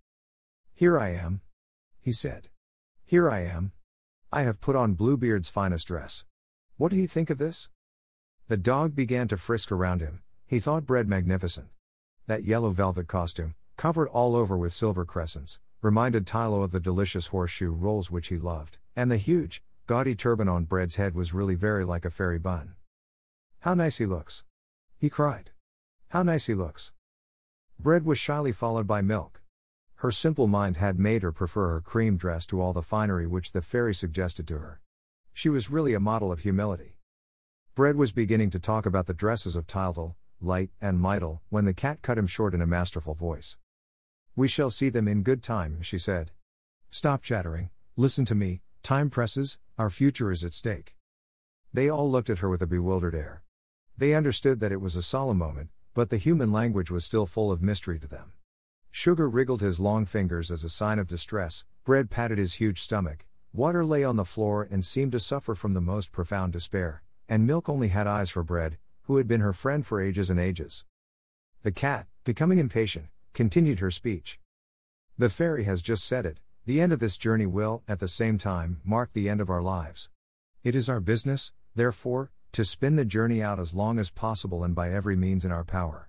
Here I am. He said. Here I am. I have put on Bluebeard's finest dress. What do you think of this? The dog began to frisk around him, he thought bread magnificent. That yellow velvet costume, covered all over with silver crescents, reminded Tylo of the delicious horseshoe rolls which he loved, and the huge, gaudy turban on Bread's head was really very like a fairy bun. How nice he looks! He cried. How nice he looks! Bread was shyly followed by milk. Her simple mind had made her prefer her cream dress to all the finery which the fairy suggested to her. She was really a model of humility. Bread was beginning to talk about the dresses of Tyltyl, Light, and Mytyl, when the cat cut him short in a masterful voice. We shall see them in good time, she said. Stop chattering, listen to me, time presses, our future is at stake. They all looked at her with a bewildered air. They understood that it was a solemn moment, but the human language was still full of mystery to them. Sugar wriggled his long fingers as a sign of distress, bread patted his huge stomach, water lay on the floor and seemed to suffer from the most profound despair, and milk only had eyes for bread, who had been her friend for ages and ages. The cat, becoming impatient, continued her speech. The fairy has just said it, the end of this journey will, at the same time, mark the end of our lives. It is our business, therefore, to spin the journey out as long as possible and by every means in our power.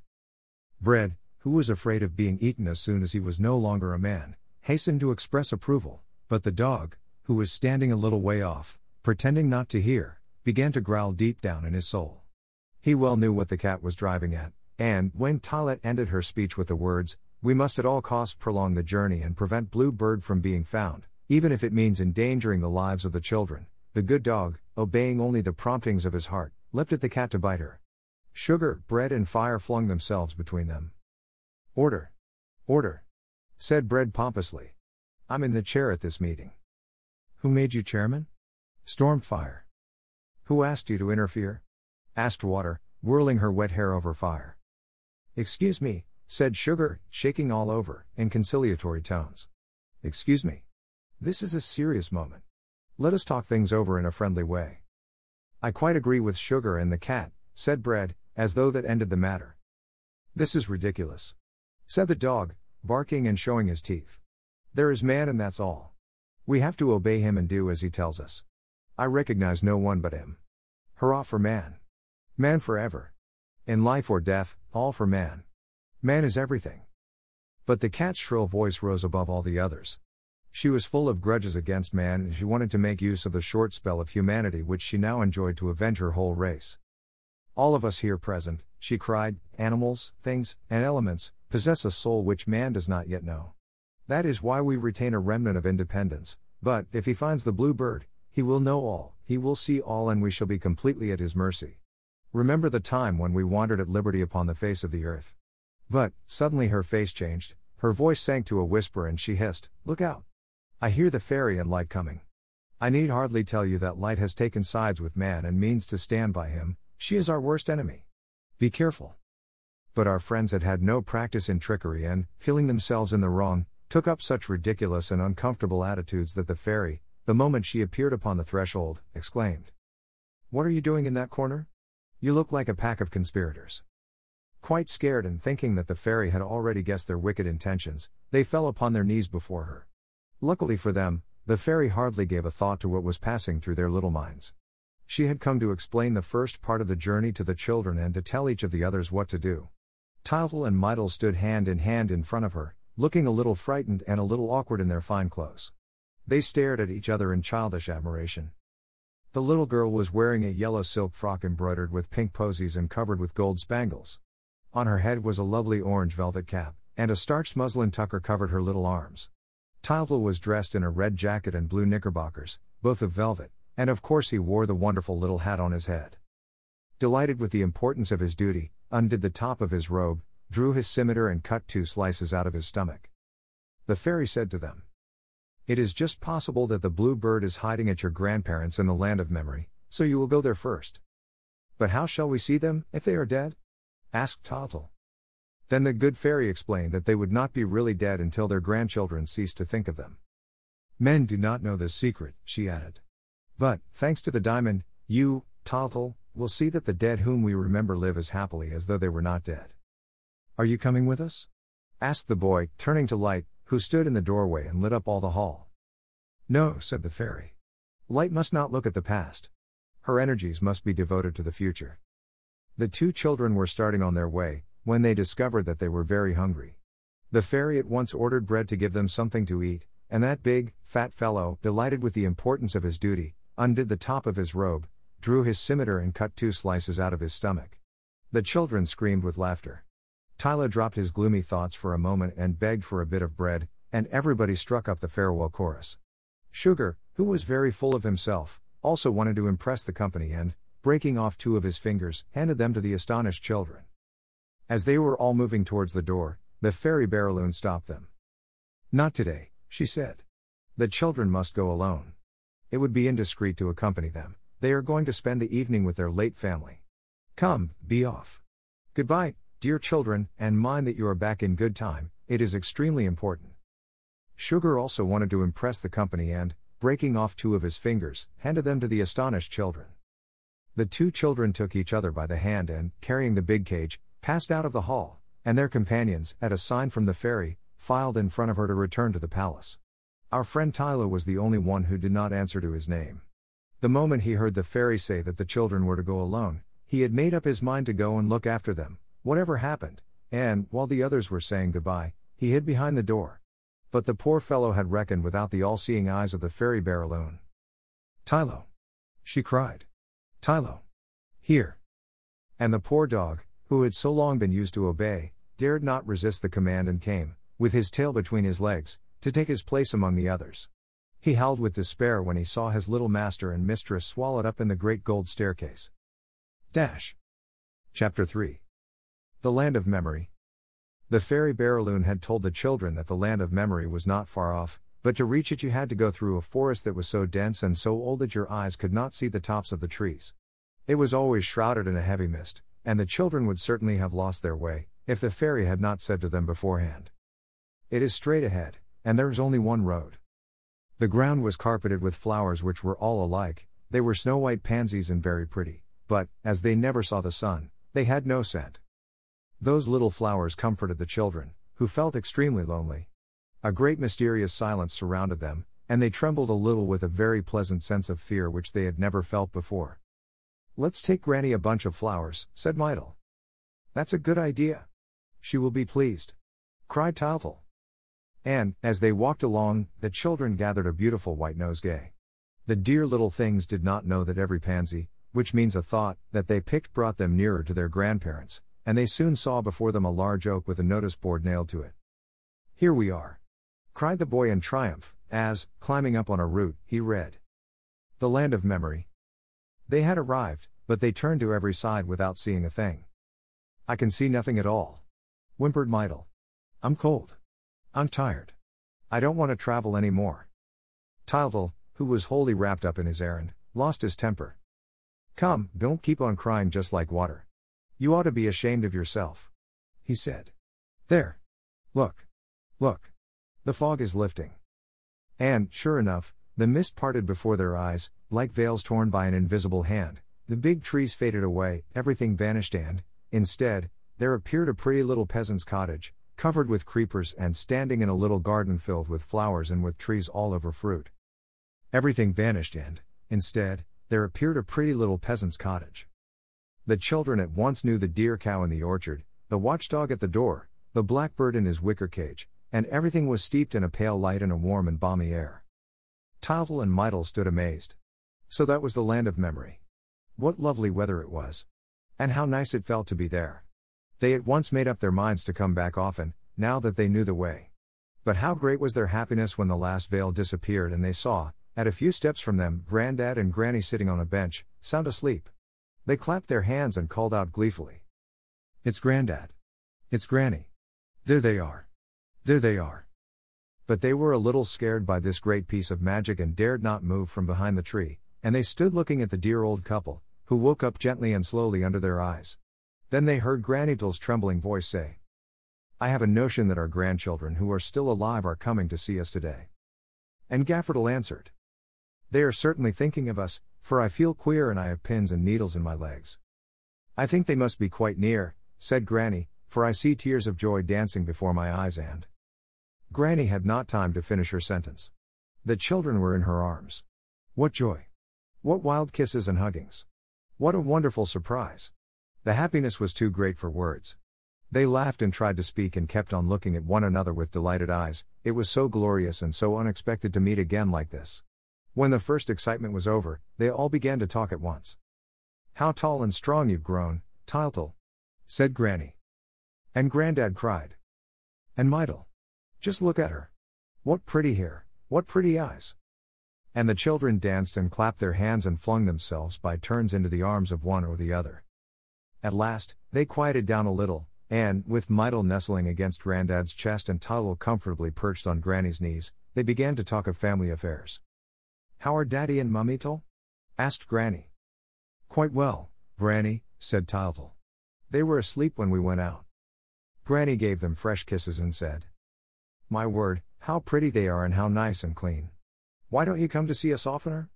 Bread, who was afraid of being eaten as soon as he was no longer a man, hastened to express approval, but the dog, who was standing a little way off, pretending not to hear, began to growl deep down in his soul. He well knew what the cat was driving at, and, when Tylette ended her speech with the words, We must at all costs prolong the journey and prevent Blue Bird from being found, even if it means endangering the lives of the children, the good dog, obeying only the promptings of his heart, leapt at the cat to bite her. Sugar, bread, and fire flung themselves between them. Order! Order! said Bread pompously. I'm in the chair at this meeting. Who made you chairman? stormed Fire. Who asked you to interfere? asked Water, whirling her wet hair over Fire. Excuse me, said Sugar, shaking all over, in conciliatory tones. Excuse me. This is a serious moment. Let us talk things over in a friendly way. I quite agree with Sugar and the cat, said Bread, as though that ended the matter. This is ridiculous. Said the dog, barking and showing his teeth. There is man and that's all. We have to obey him and do as he tells us. I recognize no one but him. Hurrah for man. Man forever. In life or death, all for man. Man is everything. But the cat's shrill voice rose above all the others. She was full of grudges against man and she wanted to make use of the short spell of humanity which she now enjoyed to avenge her whole race. All of us here present, she cried, animals, things, and elements, possess a soul which man does not yet know. That is why we retain a remnant of independence, but, if he finds the blue bird, he will know all, he will see all, and we shall be completely at his mercy. Remember the time when we wandered at liberty upon the face of the earth. But, suddenly her face changed, her voice sank to a whisper, and she hissed, Look out! I hear the fairy and light coming. I need hardly tell you that light has taken sides with man and means to stand by him, she is our worst enemy. Be careful. But our friends had had no practice in trickery and, feeling themselves in the wrong, took up such ridiculous and uncomfortable attitudes that the fairy, the moment she appeared upon the threshold, exclaimed, What are you doing in that corner? You look like a pack of conspirators. Quite scared and thinking that the fairy had already guessed their wicked intentions, they fell upon their knees before her. Luckily for them, the fairy hardly gave a thought to what was passing through their little minds. She had come to explain the first part of the journey to the children and to tell each of the others what to do. Tyltyl and Mytyl stood hand in hand in front of her, looking a little frightened and a little awkward in their fine clothes. They stared at each other in childish admiration. The little girl was wearing a yellow silk frock embroidered with pink posies and covered with gold spangles. On her head was a lovely orange velvet cap, and a starched muslin tucker covered her little arms. Tyltyl was dressed in a red jacket and blue knickerbockers, both of velvet, and of course he wore the wonderful little hat on his head. Delighted with the importance of his duty, undid the top of his robe, drew his scimitar and cut two slices out of his stomach. The fairy said to them, It is just possible that the blue bird is hiding at your grandparents in the land of memory, so you will go there first. But how shall we see them, if they are dead? asked Tyltyl. Then the good fairy explained that they would not be really dead until their grandchildren ceased to think of them. Men do not know this secret, she added. But, thanks to the diamond, you, Tyltyl, will see that the dead whom we remember live as happily as though they were not dead. Are you coming with us? asked the boy, turning to Light, who stood in the doorway and lit up all the hall. No, said the fairy. Light must not look at the past. Her energies must be devoted to the future. The two children were starting on their way, when they discovered that they were very hungry. The fairy at once ordered bread to give them something to eat, and that big, fat fellow, delighted with the importance of his duty, undid the top of his robe, drew his scimitar and cut two slices out of his stomach. The children screamed with laughter. Tylo dropped his gloomy thoughts for a moment and begged for a bit of bread, and everybody struck up the farewell chorus. Sugar, who was very full of himself, also wanted to impress the company and, breaking off two of his fingers, handed them to the astonished children. As they were all moving towards the door, the fairy Bérylune stopped them. Not today, she said. The children must go alone. It would be indiscreet to accompany them, they are going to spend the evening with their late family. Come, be off. Goodbye, dear children, and mind that you are back in good time, it is extremely important. Sugar also wanted to impress the company and, breaking off two of his fingers, handed them to the astonished children. The two children took each other by the hand and, carrying the big cage, passed out of the hall, and their companions, at a sign from the fairy, filed in front of her to return to the palace. Our friend Tylo was the only one who did not answer to his name. The moment he heard the fairy say that the children were to go alone, he had made up his mind to go and look after them, whatever happened, and, while the others were saying goodbye, he hid behind the door. But the poor fellow had reckoned without the all seeing eyes of the fairy Bérylune. Tylo! She cried. Tylo! Here! And the poor dog, who had so long been used to obey, dared not resist the command and came, with his tail between his legs, to take his place among the others. He howled with despair when he saw his little master and mistress swallowed up in the great gold staircase. Dash. Chapter 3 The Land of Memory. The fairy Bérylune had told the children that the land of memory was not far off, but to reach it you had to go through a forest that was so dense and so old that your eyes could not see the tops of the trees. It was always shrouded in a heavy mist, and the children would certainly have lost their way, if the fairy had not said to them beforehand. It is straight ahead, and there is only one road. The ground was carpeted with flowers which were all alike, they were snow white pansies and very pretty, but, as they never saw the sun, they had no scent. Those little flowers comforted the children, who felt extremely lonely. A great mysterious silence surrounded them, and they trembled a little with a very pleasant sense of fear which they had never felt before. Let's take Granny a bunch of flowers, said Mytyl. That's a good idea. She will be pleased. Cried Tyltyl. And, as they walked along, the children gathered a beautiful white nosegay. The dear little things did not know that every pansy, which means a thought, that they picked brought them nearer to their grandparents, and they soon saw before them a large oak with a notice board nailed to it. Here we are! cried the boy in triumph, as, climbing up on a root, he read. The land of memory. They had arrived, but they turned to every side without seeing a thing. I can see nothing at all. Whimpered Mytyl. I'm cold. I'm tired. I don't want to travel any more. Tyltyl, who was wholly wrapped up in his errand, lost his temper. Come, don't keep on crying just like water. You ought to be ashamed of yourself. He said. There. Look. Look. The fog is lifting. And, sure enough, the mist parted before their eyes, like veils torn by an invisible hand. The big trees faded away, everything vanished, and, instead, there appeared a pretty little peasant's cottage, covered with creepers and standing in a little garden filled with flowers and with trees all over fruit. Everything vanished, and, instead, there appeared a pretty little peasant's cottage. The children at once knew the dear cow in the orchard, the watchdog at the door, the blackbird in his wicker cage, and everything was steeped in a pale light and a warm and balmy air. Tyltyl and Mytyl stood amazed. So that was the land of memory. What lovely weather it was. And how nice it felt to be there. They at once made up their minds to come back often, now that they knew the way. But how great was their happiness when the last veil disappeared and they saw, at a few steps from them, Grandad and Granny sitting on a bench, sound asleep. They clapped their hands and called out gleefully. It's Grandad. It's Granny. There they are. There they are. But they were a little scared by this great piece of magic and dared not move from behind the tree, and they stood looking at the dear old couple, who woke up gently and slowly under their eyes. Then they heard Granny Grannytill's trembling voice say, I have a notion that our grandchildren who are still alive are coming to see us today. And Gaffer Tyl answered, They are certainly thinking of us, for I feel queer and I have pins and needles in my legs. I think they must be quite near, said Granny, for I see tears of joy dancing before my eyes and. Granny had not time to finish her sentence. The children were in her arms. What joy! What wild kisses and huggings! What a wonderful surprise! The happiness was too great for words. They laughed and tried to speak and kept on looking at one another with delighted eyes, it was so glorious and so unexpected to meet again like this. When the first excitement was over, they all began to talk at once. How tall and strong you've grown, Tyltyl, said Granny. And Grandad cried. And Mytyl. Just look at her. What pretty hair, what pretty eyes. And the children danced and clapped their hands and flung themselves by turns into the arms of one or the other. At last, they quieted down a little, and, with Mytyl nestling against Grandad's chest and Tyltyl comfortably perched on Granny's knees, they began to talk of family affairs. How are Daddy and Mummy Mummytyl? asked Granny. Quite well, Granny, said Tyltyl. They were asleep when we went out. Granny gave them fresh kisses and said, My word, how pretty they are and how nice and clean. Why don't you come to see us oftener?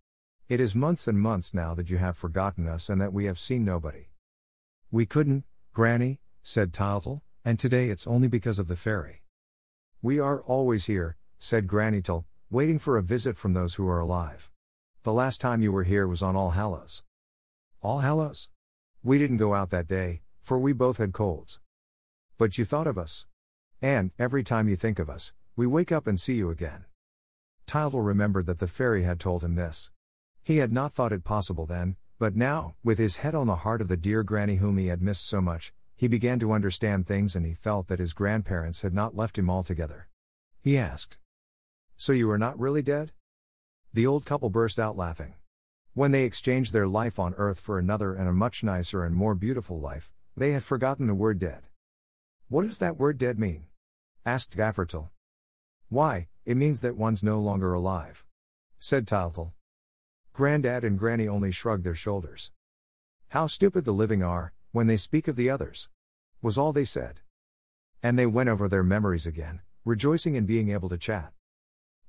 It is months and months now that you have forgotten us and that we have seen nobody. We couldn't, Granny, said Tyltyl, and today it's only because of the fairy. We are always here, said Granny Tyl, waiting for a visit from those who are alive. The last time you were here was on All Hallows. All Hallows? We didn't go out that day, for we both had colds. But you thought of us. And, every time you think of us, we wake up and see you again. Tyltyl remembered that the fairy had told him this. He had not thought it possible then, but now, with his head on the heart of the dear granny whom he had missed so much, he began to understand things and he felt that his grandparents had not left him altogether. He asked, So you are not really dead? The old couple burst out laughing. When they exchanged their life on earth for another and a much nicer and more beautiful life, they had forgotten the word dead. What does that word dead mean? asked Gaffer Tyl. Why, it means that one's no longer alive, said Tyltyl. Grandad and Granny only shrugged their shoulders. How stupid the living are, when they speak of the others, was all they said. And they went over their memories again, rejoicing in being able to chat.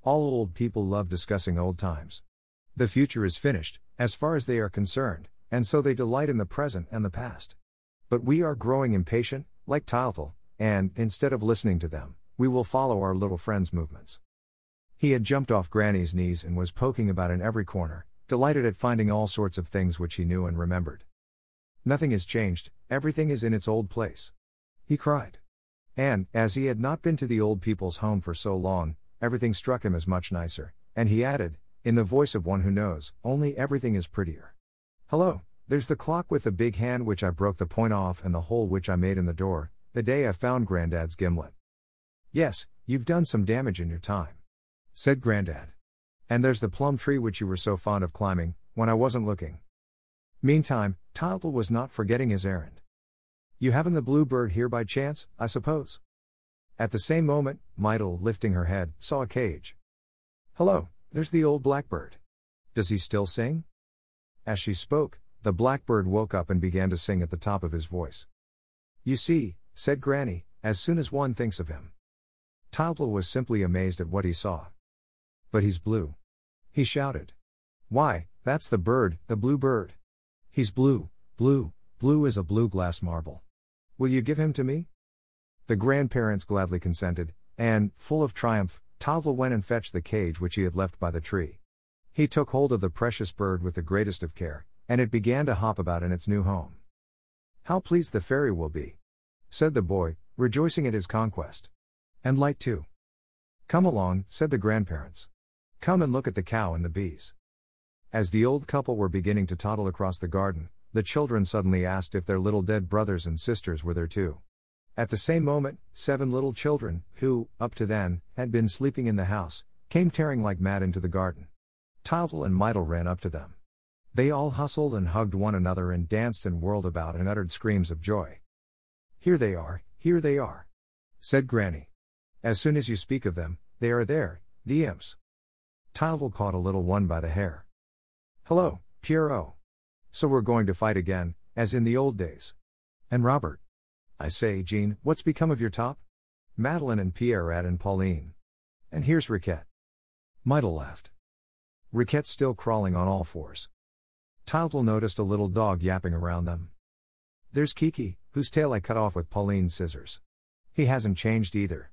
All old people love discussing old times. The future is finished, as far as they are concerned, and so they delight in the present and the past. But we are growing impatient, like Tyltyl, and, instead of listening to them, we will follow our little friend's movements. He had jumped off Granny's knees and was poking about in every corner, delighted at finding all sorts of things which he knew and remembered. Nothing has changed, everything is in its old place. He cried. And, as he had not been to the old people's home for so long, everything struck him as much nicer, and he added, in the voice of one who knows, only everything is prettier. Hello, there's the clock with the big hand which I broke the point off and the hole which I made in the door, the day I found Grandad's gimlet. Yes, you've done some damage in your time. Said Grandad. And there's the plum tree which you were so fond of climbing, when I wasn't looking. Meantime, Tyltyl was not forgetting his errand. You haven't the bluebird here by chance, I suppose? At the same moment, Mytyl, lifting her head, saw a cage. Hello, there's the old blackbird. Does he still sing? As she spoke, the blackbird woke up and began to sing at the top of his voice. You see, said Granny, as soon as one thinks of him. Tyltyl was simply amazed at what he saw. But he's blue. He shouted. Why, that's the bird, the blue bird. He's blue, blue, blue as a blue glass marble. Will you give him to me? The grandparents gladly consented, and, full of triumph, Tyltyl went and fetched the cage which he had left by the tree. He took hold of the precious bird with the greatest of care, and it began to hop about in its new home. How pleased the fairy will be, said the boy, rejoicing at his conquest. And light too. Come along, said the grandparents. Come and look at the cow and the bees. As the old couple were beginning to toddle across the garden, the children suddenly asked if their little dead brothers and sisters were there too. At the same moment, seven little children, who, up to then, had been sleeping in the house, came tearing like mad into the garden. Tyltyl and Mytyl ran up to them. They all hustled and hugged one another and danced and whirled about and uttered screams of joy. Here they are, here they are, said Granny. As soon as you speak of them, they are there, the imps. Tyltyl caught a little one by the hair. Hello, Pierrot. So we're going to fight again, as in the old days. And Robert. I say, Jean, what's become of your top? Madeline and Pierrette and Pauline. And here's Riquette. Mytyl laughed. Riquette's still crawling on all fours. Tyltyl noticed a little dog yapping around them. There's Kiki, whose tail I cut off with Pauline's scissors. He hasn't changed either.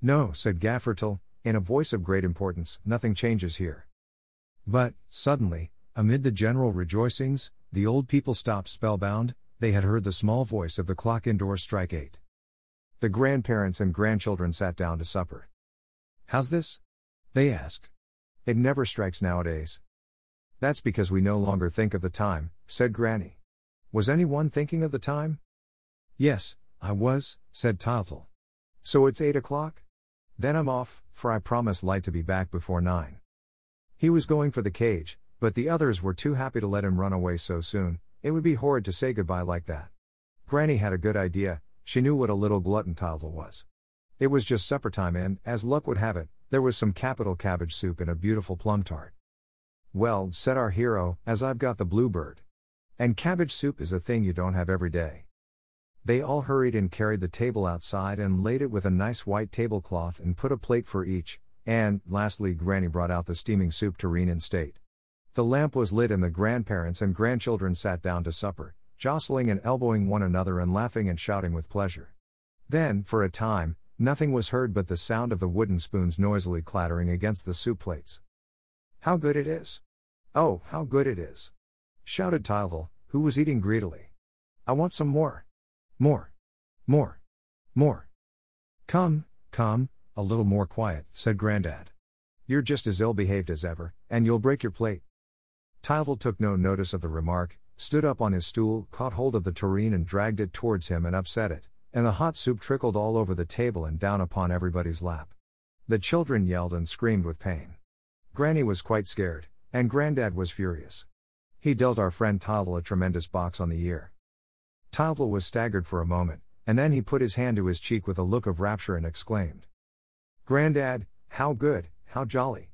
No, said Gaffer Tyl, in a voice of great importance, nothing changes here. But, suddenly, amid the general rejoicings, the old people stopped spellbound, they had heard the small voice of the clock indoors strike eight. The grandparents and grandchildren sat down to supper. How's this? They asked. It never strikes nowadays. That's because we no longer think of the time, said Granny. Was anyone thinking of the time? Yes, I was, said Tyltyl. So it's eight o'clock? Then I'm off, for I promised Light to be back before nine. He was going for the cage, but the others were too happy to let him run away so soon, it would be horrid to say goodbye like that. Granny had a good idea, she knew what a little glutton Tyltyl was. It was just supper time and, as luck would have it, there was some capital cabbage soup and a beautiful plum tart. Well, said our hero, as I've got the bluebird. And cabbage soup is a thing you don't have every day. They all hurried and carried the table outside and laid it with a nice white tablecloth and put a plate for each, and, lastly, Granny brought out the steaming soup tureen in state. The lamp was lit and the grandparents and grandchildren sat down to supper, jostling and elbowing one another and laughing and shouting with pleasure. Then, for a time, nothing was heard but the sound of the wooden spoons noisily clattering against the soup plates. How good it is! Oh, how good it is! shouted Tyltyl, who was eating greedily. I want some more. More. More. More. Come, come, a little more quiet, said Grandad. You're just as ill behaved as ever, and you'll break your plate. Tyltyl took no notice of the remark, stood up on his stool, caught hold of the tureen and dragged it towards him and upset it, and the hot soup trickled all over the table and down upon everybody's lap. The children yelled and screamed with pain. Granny was quite scared, and Grandad was furious. He dealt our friend Tyltyl a tremendous box on the ear. Tyltyl was staggered for a moment, and then he put his hand to his cheek with a look of rapture and exclaimed, Grandad, how good, how jolly!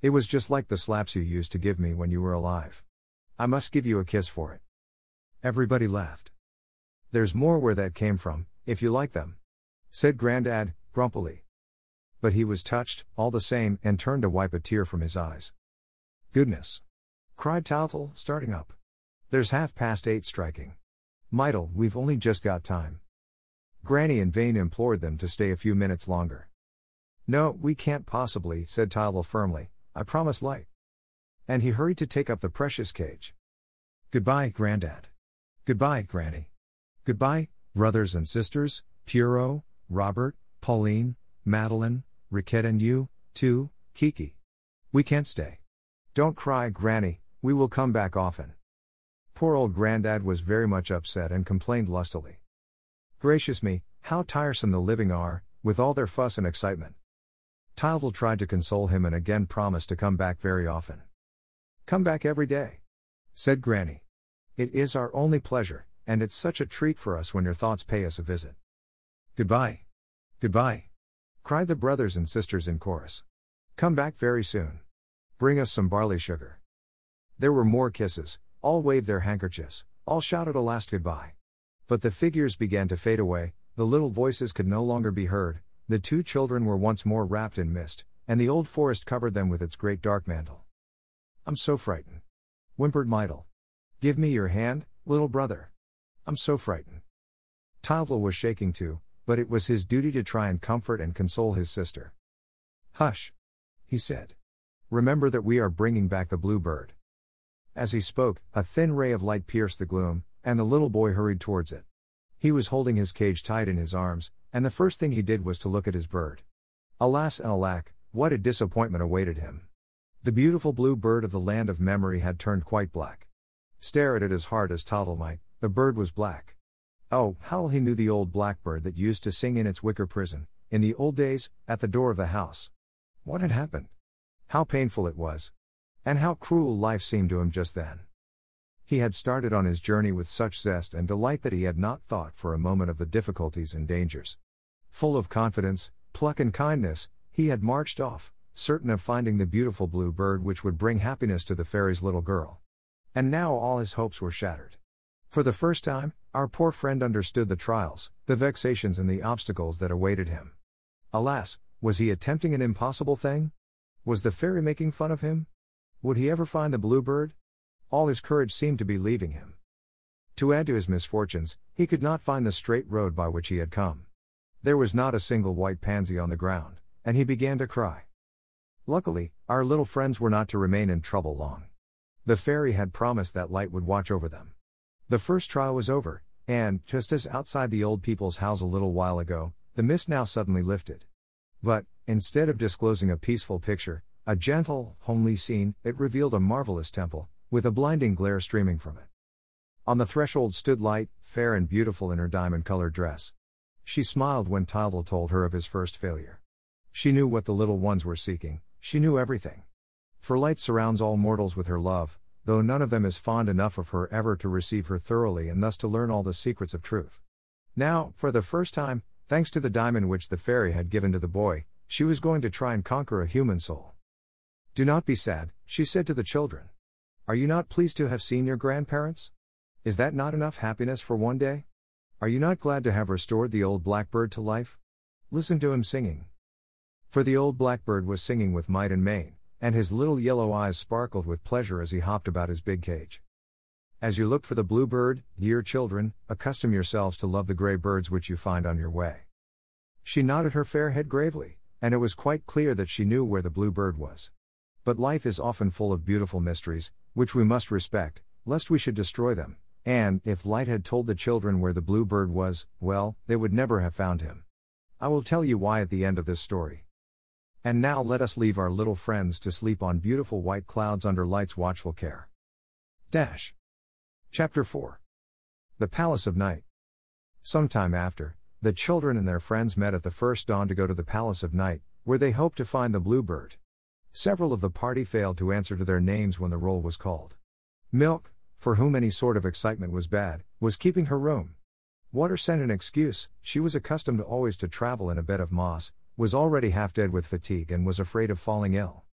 It was just like the slaps you used to give me when you were alive. I must give you a kiss for it. Everybody laughed. There's more where that came from, if you like them. Said Grandad, grumpily. But he was touched, all the same, and turned to wipe a tear from his eyes. Goodness! cried Tyltyl, starting up. There's half past eight striking. Mytyl, we've only just got time. Granny in vain implored them to stay a few minutes longer. No, we can't possibly, said Tyltyl firmly, I promise light. And he hurried to take up the precious cage. Goodbye, Grandad. Goodbye, Granny. Goodbye, brothers and sisters, Pierrot, Robert, Pauline, Madeline, Riquette, and you, too, Kiki. We can't stay. Don't cry, Granny, we will come back often. Poor old Grandad was very much upset and complained lustily. Gracious me, how tiresome the living are, with all their fuss and excitement. Tyltyl tried to console him and again promised to come back very often. Come back every day. Said Granny. It is our only pleasure, and it's such a treat for us when your thoughts pay us a visit. Goodbye. Goodbye. Cried the brothers and sisters in chorus. Come back very soon. Bring us some barley sugar. There were more kisses, all waved their handkerchiefs, all shouted a last goodbye. But the figures began to fade away, the little voices could no longer be heard, the two children were once more wrapped in mist, and the old forest covered them with its great dark mantle. I'm so frightened. Whimpered Mytyl. Give me your hand, little brother. I'm so frightened. Tyltyl was shaking too, but it was his duty to try and comfort and console his sister. Hush! He said. Remember that we are bringing back the blue bird. As he spoke, a thin ray of light pierced the gloom, and the little boy hurried towards it. He was holding his cage tight in his arms, and the first thing he did was to look at his bird. Alas and alack, what a disappointment awaited him. The beautiful blue bird of the land of memory had turned quite black. Stare at it as hard as Tyltyl might, the bird was black. Oh, how he knew the old blackbird that used to sing in its wicker prison, in the old days, at the door of the house. What had happened? How painful it was. And how cruel life seemed to him just then. He had started on his journey with such zest and delight that he had not thought for a moment of the difficulties and dangers. Full of confidence, pluck, and kindness, he had marched off, certain of finding the beautiful blue bird which would bring happiness to the fairy's little girl. And now all his hopes were shattered. For the first time, our poor friend understood the trials, the vexations, and the obstacles that awaited him. Alas, was he attempting an impossible thing? Was the fairy making fun of him? Would he ever find the bluebird? All his courage seemed to be leaving him. To add to his misfortunes, he could not find the straight road by which he had come. There was not a single white pansy on the ground, and he began to cry. Luckily, our little friends were not to remain in trouble long. The fairy had promised that light would watch over them. The first trial was over, and, just as outside the old people's house a little while ago, the mist now suddenly lifted. But, instead of disclosing a peaceful picture, a gentle, homely scene, it revealed a marvelous temple, with a blinding glare streaming from it. On the threshold stood Light, fair and beautiful in her diamond colored dress. She smiled when Tyltyl told her of his first failure. She knew what the little ones were seeking, she knew everything. For Light surrounds all mortals with her love, though none of them is fond enough of her ever to receive her thoroughly and thus to learn all the secrets of truth. Now, for the first time, thanks to the diamond which the fairy had given to the boy, she was going to try and conquer a human soul. Do not be sad, she said to the children. Are you not pleased to have seen your grandparents? Is that not enough happiness for one day? Are you not glad to have restored the old blackbird to life? Listen to him singing. For the old blackbird was singing with might and main and his little yellow eyes sparkled with pleasure as he hopped about his big cage. As you look for the bluebird, dear children, accustom yourselves to love the gray birds which you find on your way. She nodded her fair head gravely, and it was quite clear that she knew where the bluebird was. But life is often full of beautiful mysteries, which we must respect, lest we should destroy them, and, if Light had told the children where the blue bird was, well, they would never have found him. I will tell you why at the end of this story. And now let us leave our little friends to sleep on beautiful white clouds under light's watchful care. Dash. Chapter 4 The Palace of Night. Some time after, the children and their friends met at the first dawn to go to the Palace of Night, where they hoped to find the bluebird. Several of the party failed to answer to their names when the roll was called. Milk, for whom any sort of excitement was bad, was keeping her room. Water sent an excuse, she was accustomed always to travel in a bed of moss, was already half dead with fatigue and was afraid of falling ill.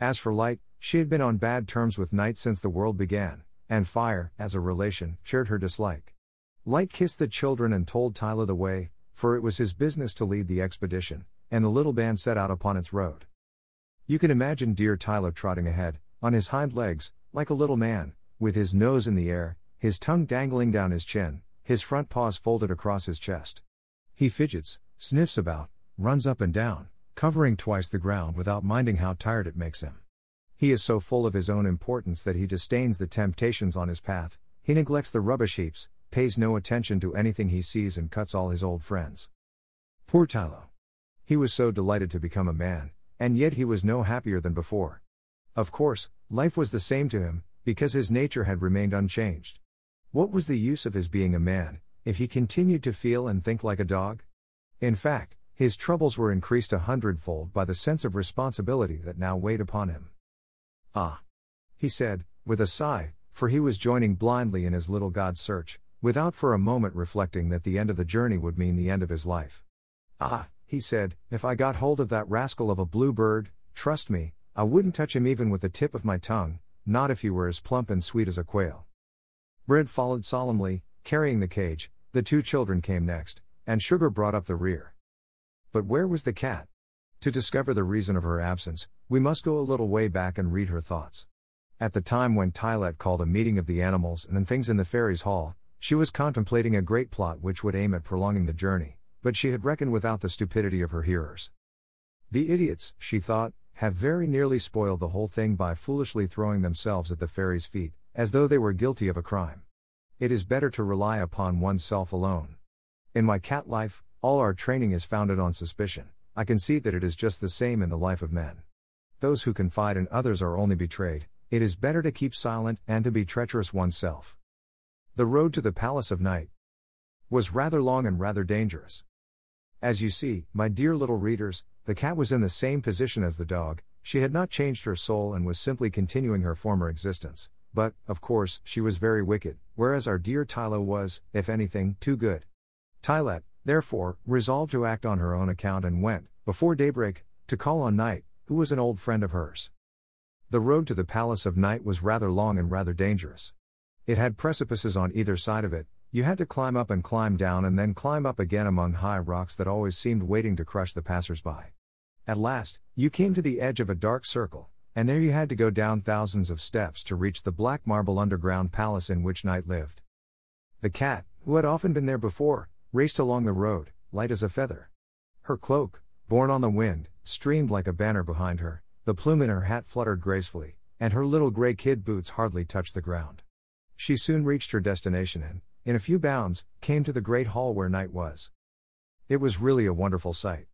As for Light, she had been on bad terms with Night since the world began, and Fire, as a relation, shared her dislike. Light kissed the children and told Tylo the way, for it was his business to lead the expedition, and the little band set out upon its road. You can imagine dear Tylo trotting ahead, on his hind legs, like a little man, with his nose in the air, his tongue dangling down his chin, his front paws folded across his chest. He fidgets, sniffs about, runs up and down, covering twice the ground without minding how tired it makes him. He is so full of his own importance that he disdains the temptations on his path, he neglects the rubbish heaps, pays no attention to anything he sees, and cuts all his old friends. Poor Tylo. He was so delighted to become a man, and yet he was no happier than before. Of course, life was the same to him, because his nature had remained unchanged. What was the use of his being a man, if he continued to feel and think like a dog? In fact, his troubles were increased a hundredfold by the sense of responsibility that now weighed upon him. Ah! He said, with a sigh, for he was joining blindly in his little God search, without for a moment reflecting that the end of the journey would mean the end of his life. Ah, he said, if I got hold of that rascal of a bluebird, trust me, I wouldn't touch him even with the tip of my tongue, not if he were as plump and sweet as a quail. Bread followed solemnly, carrying the cage, the two children came next, and Sugar brought up the rear. But where was the cat? To discover the reason of her absence, we must go a little way back and read her thoughts. At the time when Tylette called a meeting of the animals and things in the fairies' hall, she was contemplating a great plot which would aim at prolonging the journey, but she had reckoned without the stupidity of her hearers. The idiots, she thought, have very nearly spoiled the whole thing by foolishly throwing themselves at the fairy's feet, as though they were guilty of a crime. It is better to rely upon oneself alone. In my cat life, all our training is founded on suspicion. I can see that it is just the same in the life of men. Those who confide in others are only betrayed, it is better to keep silent and to be treacherous oneself. The road to the palace of night. was rather long and rather dangerous. As you see, my dear little readers, the cat was in the same position as the dog, she had not changed her soul and was simply continuing her former existence. But, of course, she was very wicked, whereas our dear Tylo was, if anything, too good. Tylette, therefore, resolved to act on her own account and went, before daybreak, to call on Night, who was an old friend of hers. The road to the palace of Night was rather long and rather dangerous. It had precipices on either side of it, you had to climb up and climb down and then climb up again among high rocks that always seemed waiting to crush the passers-by. At last, you came to the edge of a dark circle, and there you had to go down thousands of steps to reach the black marble underground palace in which Night lived. The cat, who had often been there before, raced along the road, light as a feather. Her cloak, borne on the wind, streamed like a banner behind her, the plume in her hat fluttered gracefully, and her little gray kid boots hardly touched the ground. She soon reached her destination and, in a few bounds, came to the great hall where Night was. It was really a wonderful sight.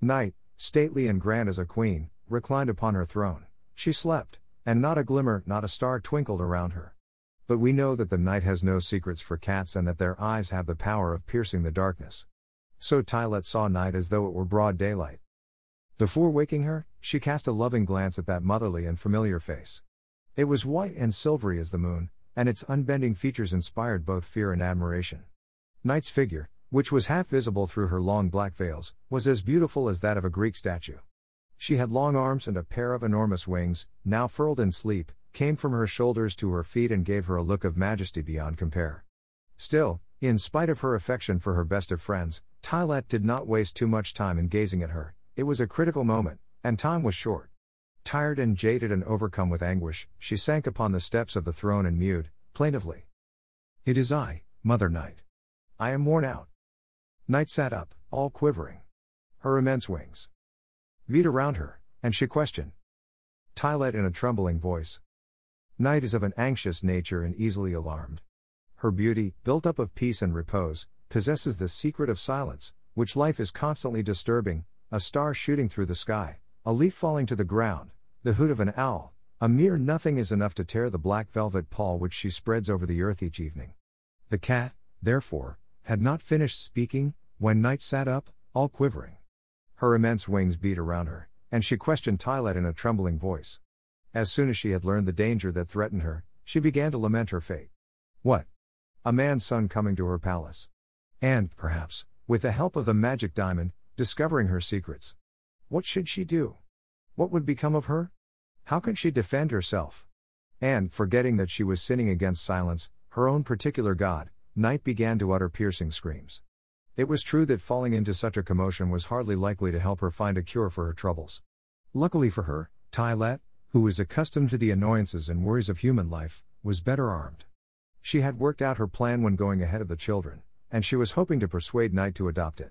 Night, stately and grand as a queen, reclined upon her throne. She slept, and not a glimmer, not a star twinkled around her. But we know that the night has no secrets for cats and that their eyes have the power of piercing the darkness. So Tylette saw night as though it were broad daylight. Before waking her, she cast a loving glance at that motherly and familiar face. It was white and silvery as the moon, and its unbending features inspired both fear and admiration. Night's figure, which was half visible through her long black veils, was as beautiful as that of a Greek statue. She had long arms and a pair of enormous wings, now furled in sleep, came from her shoulders to her feet and gave her a look of majesty beyond compare. Still, in spite of her affection for her best of friends, Tylette did not waste too much time in gazing at her, it was a critical moment, and time was short. Tired and jaded and overcome with anguish, she sank upon the steps of the throne and mewed, plaintively. It is I, Mother Night. I am worn out. Night sat up, all quivering. Her immense wings beat around her, and she questioned. Tylette in a trembling voice. Night is of an anxious nature and easily alarmed. Her beauty, built up of peace and repose, possesses the secret of silence, which life is constantly disturbing, a star shooting through the sky, a leaf falling to the ground, the hoot of an owl, a mere nothing is enough to tear the black velvet pall which she spreads over the earth each evening. The cat, therefore, had not finished speaking, when night sat up, all quivering. Her immense wings beat around her, and she questioned Tylette in a trembling voice. As soon as she had learned the danger that threatened her, she began to lament her fate. What? A man's son coming to her palace. And, perhaps, with the help of the magic diamond, discovering her secrets. What should she do? What would become of her? How could she defend herself? And, forgetting that she was sinning against silence, her own particular God, Night began to utter piercing screams. It was true that falling into such a commotion was hardly likely to help her find a cure for her troubles. Luckily for her, Tylette, who was accustomed to the annoyances and worries of human life, was better armed. She had worked out her plan when going ahead of the children, and she was hoping to persuade Night to adopt it.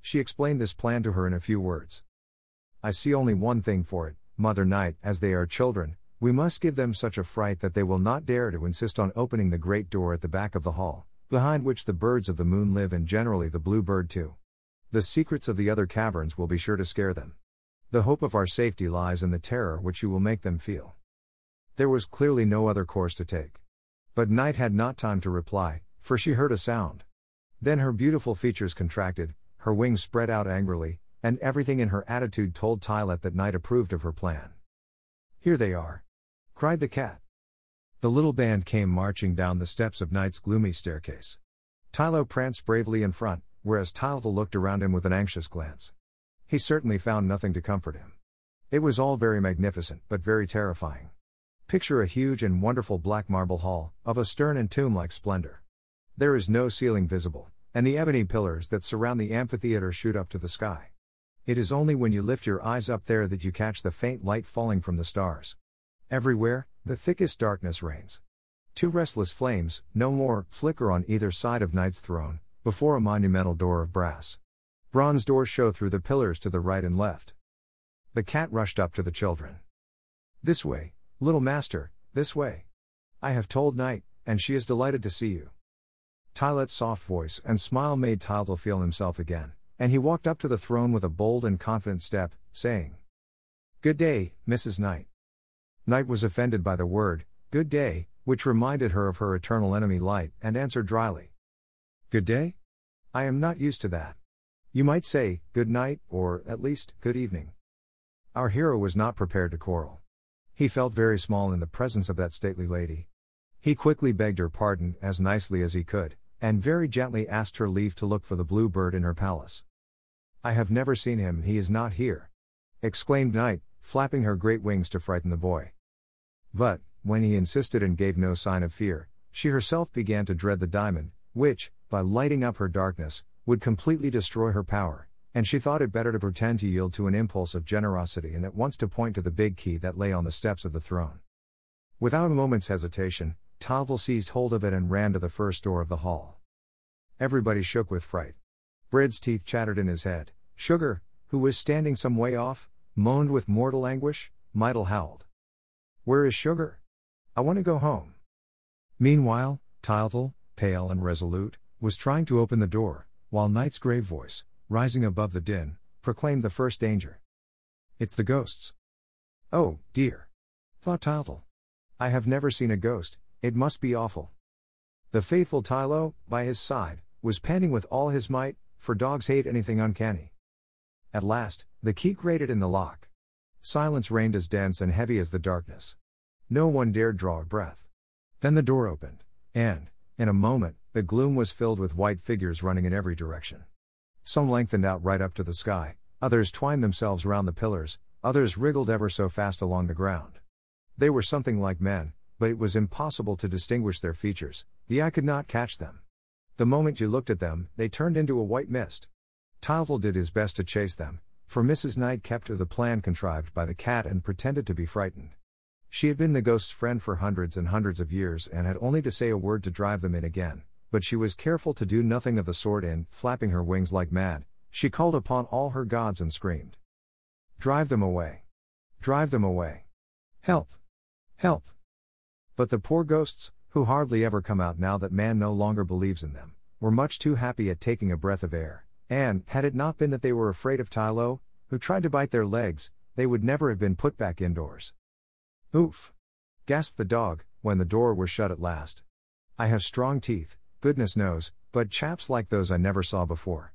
She explained this plan to her in a few words. I see only one thing for it, Mother Night, as they are children, we must give them such a fright that they will not dare to insist on opening the great door at the back of the hall, behind which the birds of the moon live and generally the blue bird too. The secrets of the other caverns will be sure to scare them. The hope of our safety lies in the terror which you will make them feel. There was clearly no other course to take. But Night had not time to reply, for she heard a sound. Then her beautiful features contracted, her wings spread out angrily, and everything in her attitude told Tylette that Night approved of her plan. Here they are! cried the cat. The little band came marching down the steps of Night's gloomy staircase. Tylo pranced bravely in front, whereas Tyltyl looked around him with an anxious glance. He certainly found nothing to comfort him. It was all very magnificent, but very terrifying. Picture a huge and wonderful black marble hall, of a stern and tomb like splendor. There is no ceiling visible, and the ebony pillars that surround the amphitheater shoot up to the sky. It is only when you lift your eyes up there that you catch the faint light falling from the stars. Everywhere, the thickest darkness reigns. Two restless flames, no more, flicker on either side of Night's throne, before a monumental door of brass. Bronze doors show through the pillars to the right and left. The cat rushed up to the children. This way, little master, this way. I have told Night, and she is delighted to see you. Tylette's soft voice and smile made Tyltyl feel himself again and he walked up to the throne with a bold and confident step, saying, Good day, Mrs. Night. Night was offended by the word, Good day, which reminded her of her eternal enemy Light, and answered dryly, Good day? I am not used to that. You might say, good night, or, at least, good evening. Our hero was not prepared to quarrel. He felt very small in the presence of that stately lady. He quickly begged her pardon, as nicely as he could, and very gently asked her leave to look for the blue bird in her palace. I have never seen him, he is not here. exclaimed Night, flapping her great wings to frighten the boy. But, when he insisted and gave no sign of fear, she herself began to dread the diamond, which, by lighting up her darkness, would completely destroy her power, and she thought it better to pretend to yield to an impulse of generosity and at once to point to the big key that lay on the steps of the throne. Without a moment's hesitation, Tyltyl seized hold of it and ran to the first door of the hall. Everybody shook with fright. Bread's teeth chattered in his head. Sugar, who was standing some way off, moaned with mortal anguish. Mytyl howled. Where is Sugar? I want to go home. Meanwhile, Tyltyl, pale and resolute, was trying to open the door, while Night's grave voice, rising above the din, proclaimed the first danger. It's the ghosts. Oh, dear. Thought Tyltyl. I have never seen a ghost, it must be awful. The faithful Tylo, by his side, was panting with all his might, for dogs hate anything uncanny. At last, the key grated in the lock. Silence reigned as dense and heavy as the darkness. No one dared draw a breath. Then the door opened, and, in a moment, the gloom was filled with white figures running in every direction. Some lengthened out right up to the sky, others twined themselves round the pillars, others wriggled ever so fast along the ground. They were something like men, but it was impossible to distinguish their features, the eye could not catch them. The moment you looked at them, they turned into a white mist. Tyltyl did his best to chase them, for Mrs. Night kept to the plan contrived by the cat and pretended to be frightened. She had been the ghost's friend for hundreds and hundreds of years and had only to say a word to drive them in again, but she was careful to do nothing of the sort and, flapping her wings like mad, she called upon all her gods and screamed. Drive them away. Drive them away. Help. Help. But the poor ghosts, who hardly ever come out now that man no longer believes in them, were much too happy at taking a breath of air, and, had it not been that they were afraid of Tylo, who tried to bite their legs, they would never have been put back indoors. Oof! gasped the dog, when the door was shut at last. I have strong teeth, Goodness knows, but chaps like those I never saw before.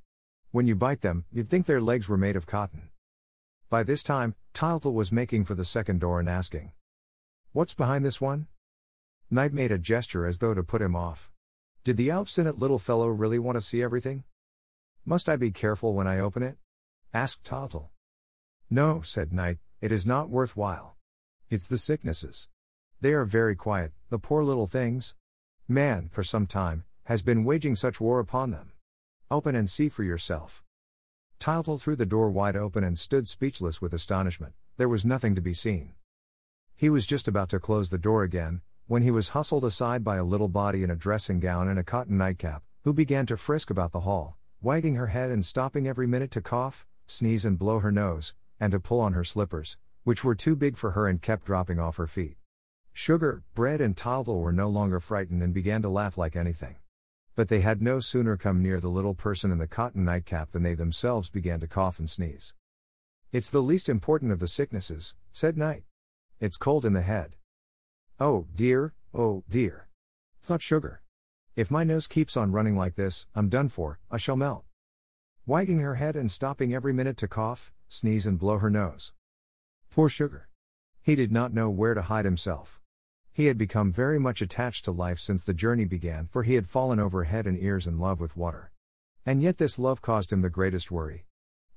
When you bite them, you'd think their legs were made of cotton. By this time, Tyltyl was making for the second door and asking, What's behind this one? Night made a gesture as though to put him off. Did the obstinate little fellow really want to see everything? Must I be careful when I open it? asked Tyltyl. No, said Night, it is not worthwhile. It's the sicknesses. They are very quiet, the poor little things. Man, for some time, has been waging such war upon them. Open and see for yourself. Tyltyl threw the door wide open and stood speechless with astonishment, there was nothing to be seen. He was just about to close the door again, when he was hustled aside by a little body in a dressing gown and a cotton nightcap, who began to frisk about the hall, wagging her head and stopping every minute to cough, sneeze, and blow her nose, and to pull on her slippers, which were too big for her and kept dropping off her feet. Sugar, bread, and Tyltyl were no longer frightened and began to laugh like anything. But they had no sooner come near the little person in the cotton nightcap than they themselves began to cough and sneeze. It's the least important of the sicknesses, said Night. It's cold in the head. Oh, dear, oh, dear. Thought Sugar. If my nose keeps on running like this, I'm done for, I shall melt. Wagging her head and stopping every minute to cough, sneeze, and blow her nose. Poor Sugar. He did not know where to hide himself. He had become very much attached to life since the journey began, for he had fallen over head and ears in love with water. And yet this love caused him the greatest worry.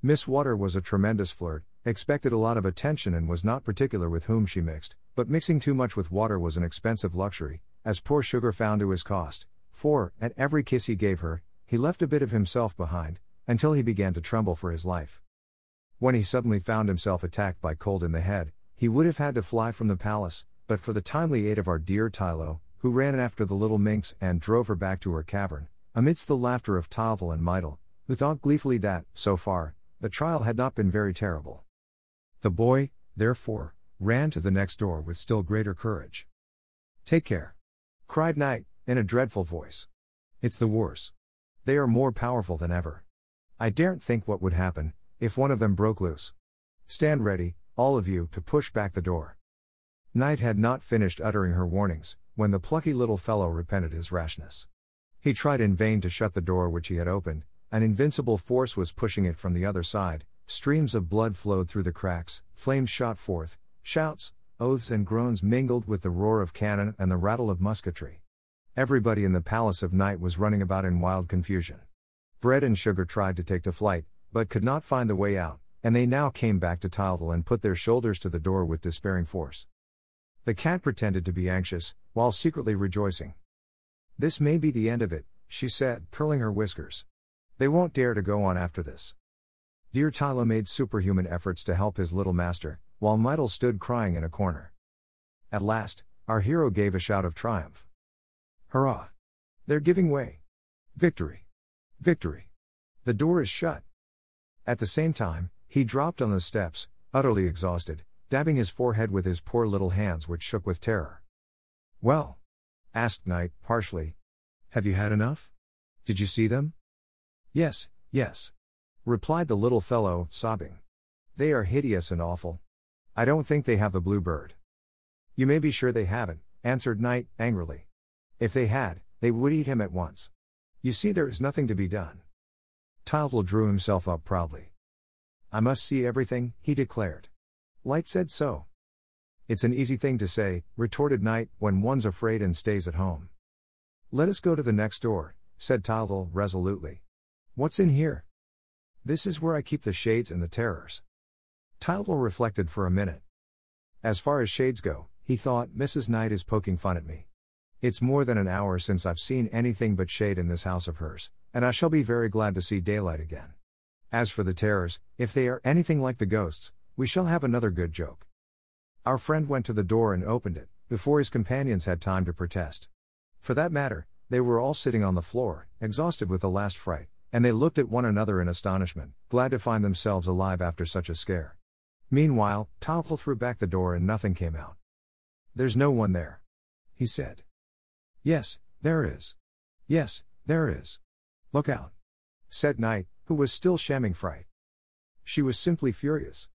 Miss Water was a tremendous flirt, expected a lot of attention and was not particular with whom she mixed, but mixing too much with water was an expensive luxury, as poor Sugar found to his cost, for, at every kiss he gave her, he left a bit of himself behind, until he began to tremble for his life. When he suddenly found himself attacked by cold in the head, he would have had to fly from the palace, but for the timely aid of our dear Tylo, who ran after the little minx and drove her back to her cavern, amidst the laughter of Tyltyl and Mytyl, who thought gleefully that, so far, the trial had not been very terrible. The boy, therefore, ran to the next door with still greater courage. Take care! cried Night, in a dreadful voice. It's the wars. They are more powerful than ever. I daren't think what would happen, if one of them broke loose. Stand ready, all of you, to push back the door. Night had not finished uttering her warnings, when the plucky little fellow repented his rashness. He tried in vain to shut the door which he had opened, an invincible force was pushing it from the other side, streams of blood flowed through the cracks, flames shot forth, shouts, oaths, and groans mingled with the roar of cannon and the rattle of musketry. Everybody in the Palace of Night was running about in wild confusion. Bread and Sugar tried to take to flight, but could not find the way out, and they now came back to Tyltyl and put their shoulders to the door with despairing force. The cat pretended to be anxious, while secretly rejoicing. This may be the end of it, she said, curling her whiskers. They won't dare to go on after this. Dear Tylo made superhuman efforts to help his little master, while Mytyl stood crying in a corner. At last, our hero gave a shout of triumph. Hurrah! They're giving way. Victory! Victory! The door is shut. At the same time, he dropped on the steps, utterly exhausted, dabbing his forehead with his poor little hands which shook with terror. Well? asked Night, harshly. Have you had enough? Did you see them? Yes, yes. Replied the little fellow, sobbing. They are hideous and awful. I don't think they have the blue bird. You may be sure they haven't, answered Night, angrily. If they had, they would eat him at once. You see, there is nothing to be done. Tyltyl drew himself up proudly. I must see everything, he declared. Light said so. It's an easy thing to say, retorted Night, when one's afraid and stays at home. Let us go to the next door, said Tyltyl resolutely. What's in here? This is where I keep the shades and the terrors. Tyltyl reflected for a minute. As far as shades go, he thought, Mrs. Night is poking fun at me. It's more than an hour since I've seen anything but shade in this house of hers, and I shall be very glad to see daylight again. As for the terrors, if they are anything like the ghosts, we shall have another good joke. Our friend went to the door and opened it, before his companions had time to protest. For that matter, they were all sitting on the floor, exhausted with the last fright, and they looked at one another in astonishment, glad to find themselves alive after such a scare. Meanwhile, Tyltyl threw back the door and nothing came out. There's no one there. He said. Yes, there is. Yes, there is. Look out. Said Night, who was still shamming fright. She was simply furious.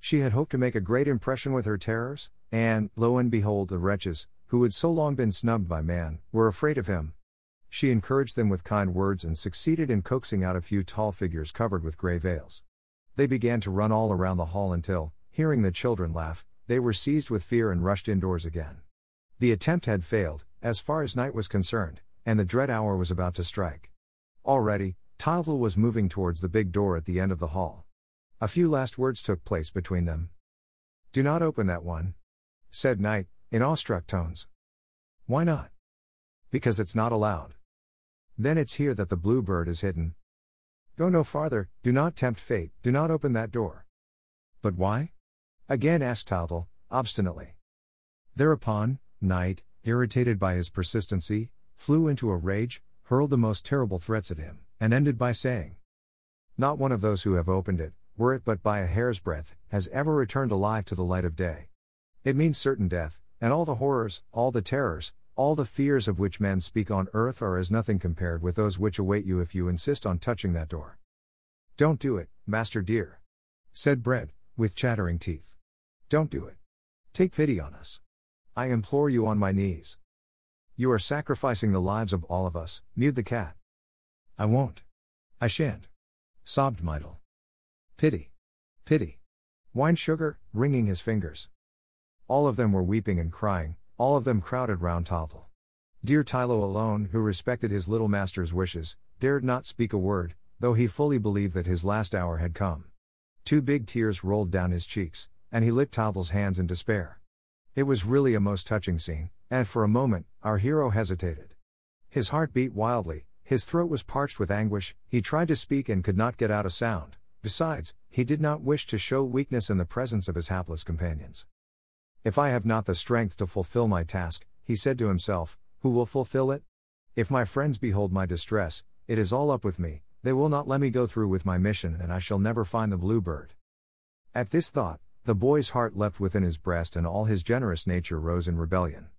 She had hoped to make a great impression with her terrors, and, lo and behold, the wretches, who had so long been snubbed by man, were afraid of him. She encouraged them with kind words and succeeded in coaxing out a few tall figures covered with grey veils. They began to run all around the hall until, hearing the children laugh, they were seized with fear and rushed indoors again. The attempt had failed, as far as Night was concerned, and the dread hour was about to strike. Already, Tyltyl was moving towards the big door at the end of the hall. A few last words took place between them. Do not open that one, said Night, in awestruck tones. Why not? Because it's not allowed. Then it's here that the blue bird is hidden. Go no farther, do not tempt fate, do not open that door. But why? Again asked Tyltyl, obstinately. Thereupon, Night, irritated by his persistency, flew into a rage, hurled the most terrible threats at him and ended by saying, Not one of those who have opened it, were it but by a hair's breadth, has ever returned alive to the light of day. It means certain death, and all the horrors, all the terrors, all the fears of which men speak on earth are as nothing compared with those which await you if you insist on touching that door. Don't do it, master dear. Said Bread, with chattering teeth. Don't do it. Take pity on us. I implore you on my knees. You are sacrificing the lives of all of us, mewed the cat. I won't. I shan't. Sobbed Mytyl. Pity. Pity. Wine sugar, wringing his fingers. All of them were weeping and crying, all of them crowded round Tyltyl. Dear Tylo alone, who respected his little master's wishes, dared not speak a word, though he fully believed that his last hour had come. Two big tears rolled down his cheeks, and he licked Tyltyl's hands in despair. It was really a most touching scene, and for a moment, our hero hesitated. His heart beat wildly, his throat was parched with anguish, he tried to speak and could not get out a sound. Besides, he did not wish to show weakness in the presence of his hapless companions. If I have not the strength to fulfill my task, he said to himself, who will fulfill it? If my friends behold my distress, it is all up with me, they will not let me go through with my mission and I shall never find the bluebird. At this thought, the boy's heart leapt within his breast and all his generous nature rose in rebellion.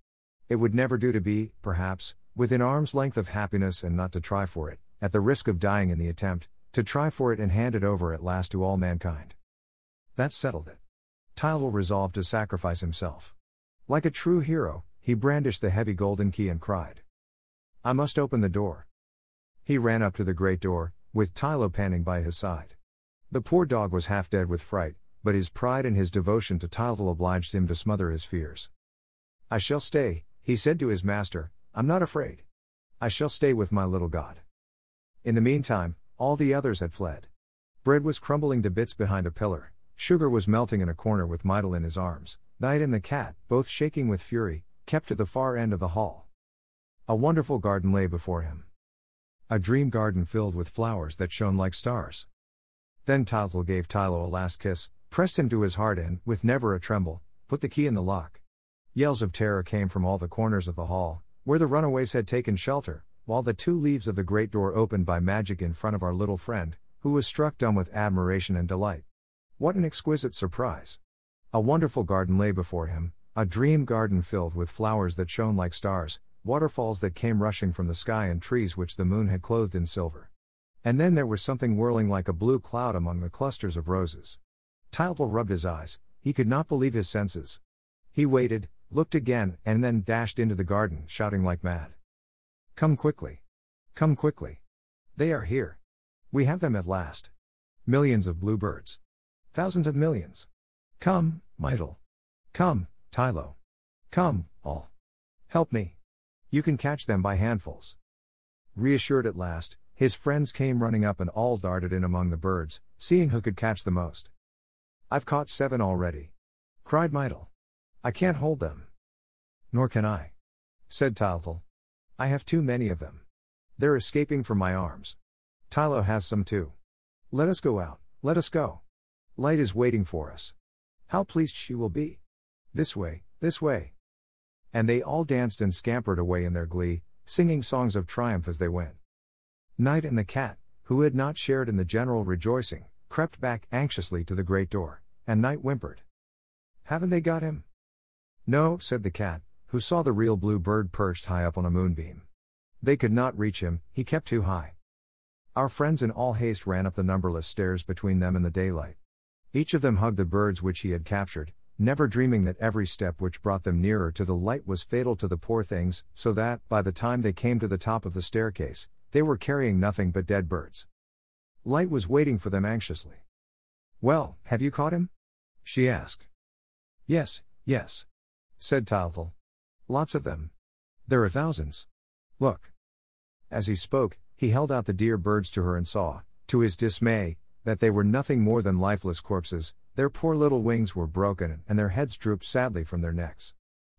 It would never do to be, perhaps, within arm's length of happiness and not to try for it, at the risk of dying in the attempt, to try for it and hand it over at last to all mankind. That settled it. Tyltyl resolved to sacrifice himself. Like a true hero, he brandished the heavy golden key and cried, I must open the door. He ran up to the great door, with Tylo panting by his side. The poor dog was half dead with fright, but his pride and his devotion to Tylo obliged him to smother his fears. I shall stay, he said to his master, I'm not afraid. I shall stay with my little god. In the meantime, all the others had fled. Bread was crumbling to bits behind a pillar, Sugar was melting in a corner with Mytyl in his arms, Night and the cat, both shaking with fury, kept to the far end of the hall. A wonderful garden lay before him. A dream garden filled with flowers that shone like stars. Then Tyltyl gave Tylo a last kiss, pressed him to his heart and, with never a tremble, put the key in the lock. Yells of terror came from all the corners of the hall, where the runaways had taken shelter, while the two leaves of the great door opened by magic in front of our little friend, who was struck dumb with admiration and delight. What an exquisite surprise! A wonderful garden lay before him, a dream garden filled with flowers that shone like stars, waterfalls that came rushing from the sky, and trees which the moon had clothed in silver. And then there was something whirling like a blue cloud among the clusters of roses. Tyltyl rubbed his eyes, he could not believe his senses. He waited, looked again, and then dashed into the garden, shouting like mad. Come quickly! Come quickly! They are here! We have them at last. Millions of bluebirds. Thousands of millions. Come, Mytyl. Come, Tylo. Come, all. Help me. You can catch them by handfuls. Reassured at last, his friends came running up and all darted in among the birds, seeing who could catch the most. I've caught seven already. Cried Mytyl. I can't hold them. Nor can I. Said Tyltyl. I have too many of them. They're escaping from my arms. Tylo has some too. Let us go out, let us go. Light is waiting for us. How pleased she will be. This way, this way. And they all danced and scampered away in their glee, singing songs of triumph as they went. Night and the cat, who had not shared in the general rejoicing, crept back anxiously to the great door, and Night whimpered. Haven't they got him? No, said the cat, who saw the real blue bird perched high up on a moonbeam. They could not reach him, he kept too high. Our friends in all haste ran up the numberless stairs between them and the daylight. Each of them hugged the birds which he had captured, never dreaming that every step which brought them nearer to the light was fatal to the poor things, so that, by the time they came to the top of the staircase, they were carrying nothing but dead birds. Light was waiting for them anxiously. Well, have you caught him? she asked. Yes, yes, said Tyltyl. Lots of them. There are thousands. Look. As he spoke, he held out the dear birds to her and saw, to his dismay, that they were nothing more than lifeless corpses, their poor little wings were broken and their heads drooped sadly from their necks.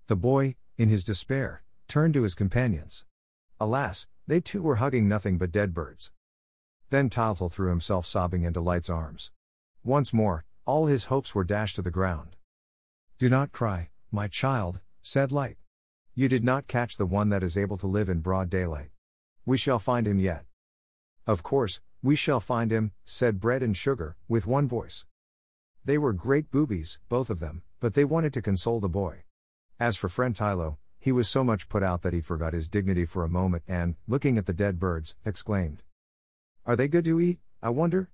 The boy, in his despair, turned to his companions. Alas, they too were hugging nothing but dead birds. Then Tyltyl threw himself sobbing into Light's arms. Once more, all his hopes were dashed to the ground. Do not cry, my child, said Light. You did not catch the one that is able to live in broad daylight. We shall find him yet. Of course, we shall find him, said Bread and Sugar, with one voice. They were great boobies, both of them, but they wanted to console the boy. As for friend Tylo, he was so much put out that he forgot his dignity for a moment and, looking at the dead birds, exclaimed, Are they good to eat, I wonder?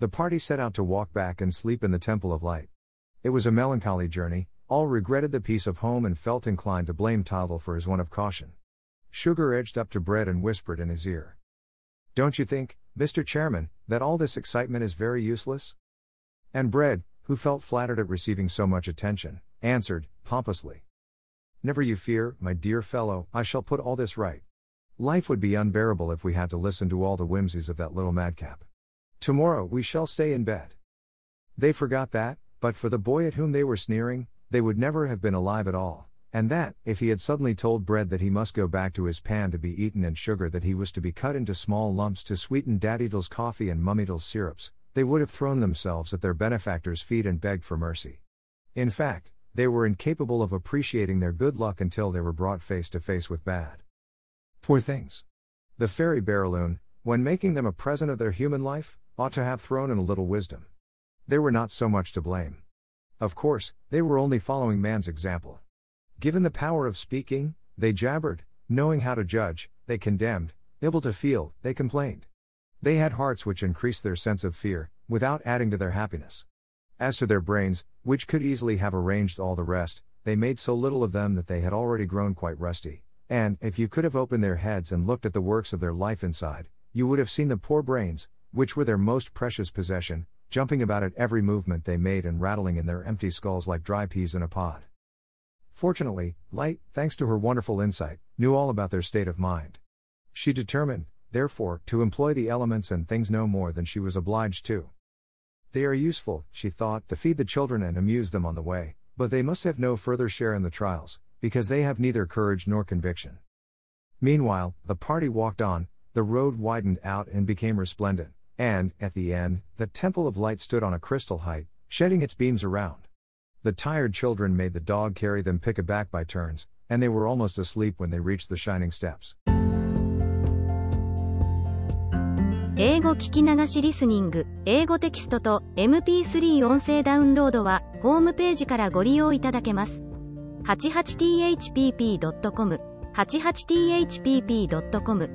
The party set out to walk back and sleep in the Temple of Light. It was a melancholy journey, all regretted the peace of home and felt inclined to blame Tylo for his want of caution. Sugar edged up to Bread and whispered in his ear, Don't you think, Mr. Chairman, that all this excitement is very useless? And Bread, who felt flattered at receiving so much attention, answered, pompously. Never you fear, my dear fellow, I shall put all this right. Life would be unbearable if we had to listen to all the whimsies of that little madcap. Tomorrow we shall stay in bed. They forgot that, but for the boy at whom they were sneering, they would never have been alive at all and that, if he had suddenly told bread that he must go back to his pan to be eaten and sugar that he was to be cut into small lumps to sweeten Daddy Tyl's coffee and Mummy Tyl's syrups, they would have thrown themselves at their benefactor's feet and begged for mercy. In fact, they were incapable of appreciating their good luck until they were brought face to face with bad. Poor things. The fairy Bérylune, when making them a present of their human life, ought to have thrown in a little wisdom. They were not so much to blame. Of course, they were only following man's example. Given the power of speaking, they jabbered, knowing how to judge, they condemned, able to feel, they complained. They had hearts which increased their sense of fear, without adding to their happiness. As to their brains, which could easily have arranged all the rest, they made so little of them that they had already grown quite rusty. And, if you could have opened their heads and looked at the works of their life inside, you would have seen the poor brains, which were their most precious possession, jumping about at every movement they made and rattling in their empty skulls like dry peas in a pod. Fortunately, Light, thanks to her wonderful insight, knew all about their state of mind. She determined, therefore, to employ the elements and things no more than she was obliged to. They are useful, she thought, to feed the children and amuse them on the way, but they must have no further share in the trials, because they have neither courage nor conviction. Meanwhile, the party walked on, the road widened out and became resplendent, and, at the end, the temple of light stood on a crystal height, shedding its beams around. The tired children made the dog carry them pick a back by turns, and they were almost asleep when they reached the shining steps. 英語聞き流しリスニング、英語テキストと MP3 音声ダウンロードは、ホームページからご利用いただけます。88thpp.com、88thpp.com